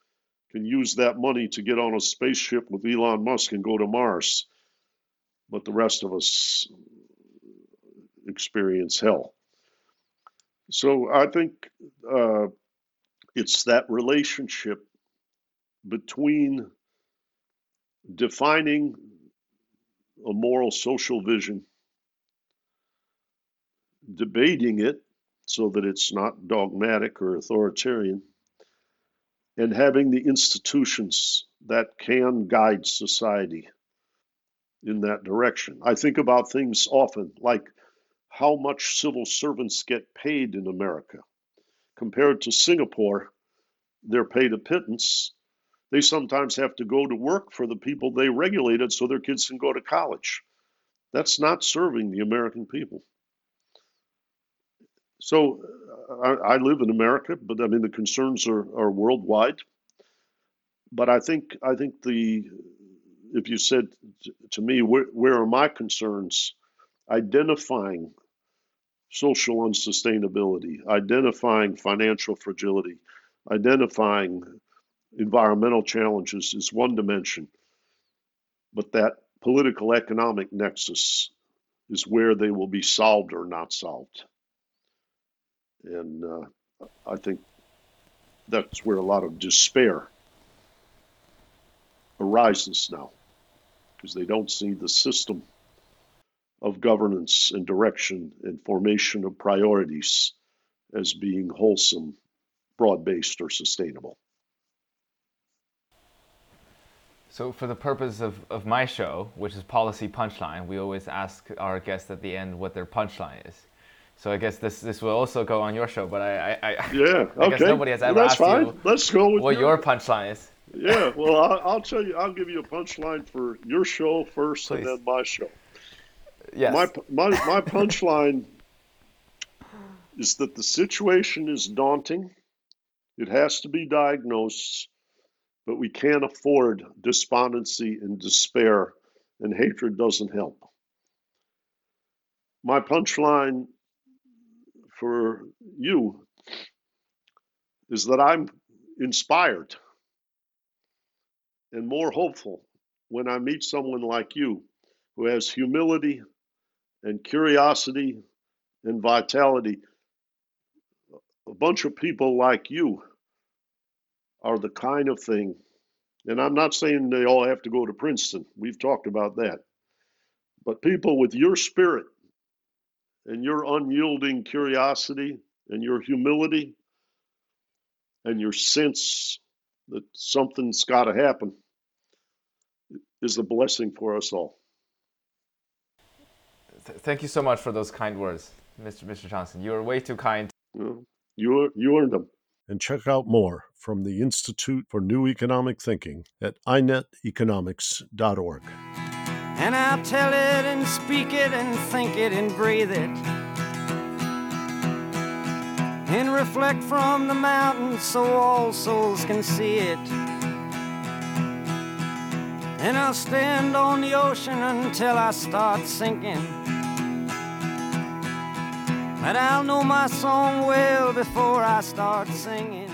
can use that money to get on a spaceship with Elon Musk and go to Mars but the rest of us experience hell. So I think uh, it's that relationship between defining a moral social vision, debating it so that it's not dogmatic or authoritarian, and having the institutions that can guide society in that direction. I think about things often like how much civil servants get paid in America. Compared to Singapore, they're paid a pittance. They sometimes have to go to work for the people they regulated so their kids can go to college. That's not serving the American people. So uh, I, I live in America, but I mean the concerns are, are worldwide. But I think I think the if you said to me, where, where are my concerns? Identifying social unsustainability, identifying financial fragility, identifying environmental challenges is one dimension. But that political economic nexus is where they will be solved or not solved. And uh, I think that's where a lot of despair arises now because they don't see the system of governance and direction and formation of priorities as being wholesome, broad based, or sustainable. So, for the purpose of, of my show, which is Policy Punchline, we always ask our guests at the end what their punchline is. So I guess this this will also go on your show, but I I, I yeah I okay. guess nobody has ever well, that's asked fine. you Let's go with what your, your punchline is. Yeah. Well, I'll, I'll tell you. I'll give you a punchline for your show first, Please. and then my show. Yes. My my my punchline is that the situation is daunting. It has to be diagnosed, but we can't afford despondency and despair, and hatred doesn't help. My punchline for you is that I'm inspired and more hopeful when I meet someone like you who has humility and curiosity and vitality. A bunch of people like you are the kind of thing, and I'm not saying they all have to go to Princeton, we've talked about that, but people with your spirit and your unyielding curiosity and your humility and your sense that something's got to happen is a blessing for us all. Th- Thank you so much for those kind words, Mr. Mr. Johnson. You are way too kind. You, you, you earned them. and check out more from the Institute for New Economic Thinking at ineteconomics.org. And I'll tell it and speak it and think it and breathe it. And reflect from the mountains so all souls can see it. And I'll stand on the ocean until I start sinking. But I'll know my song well before I start singing.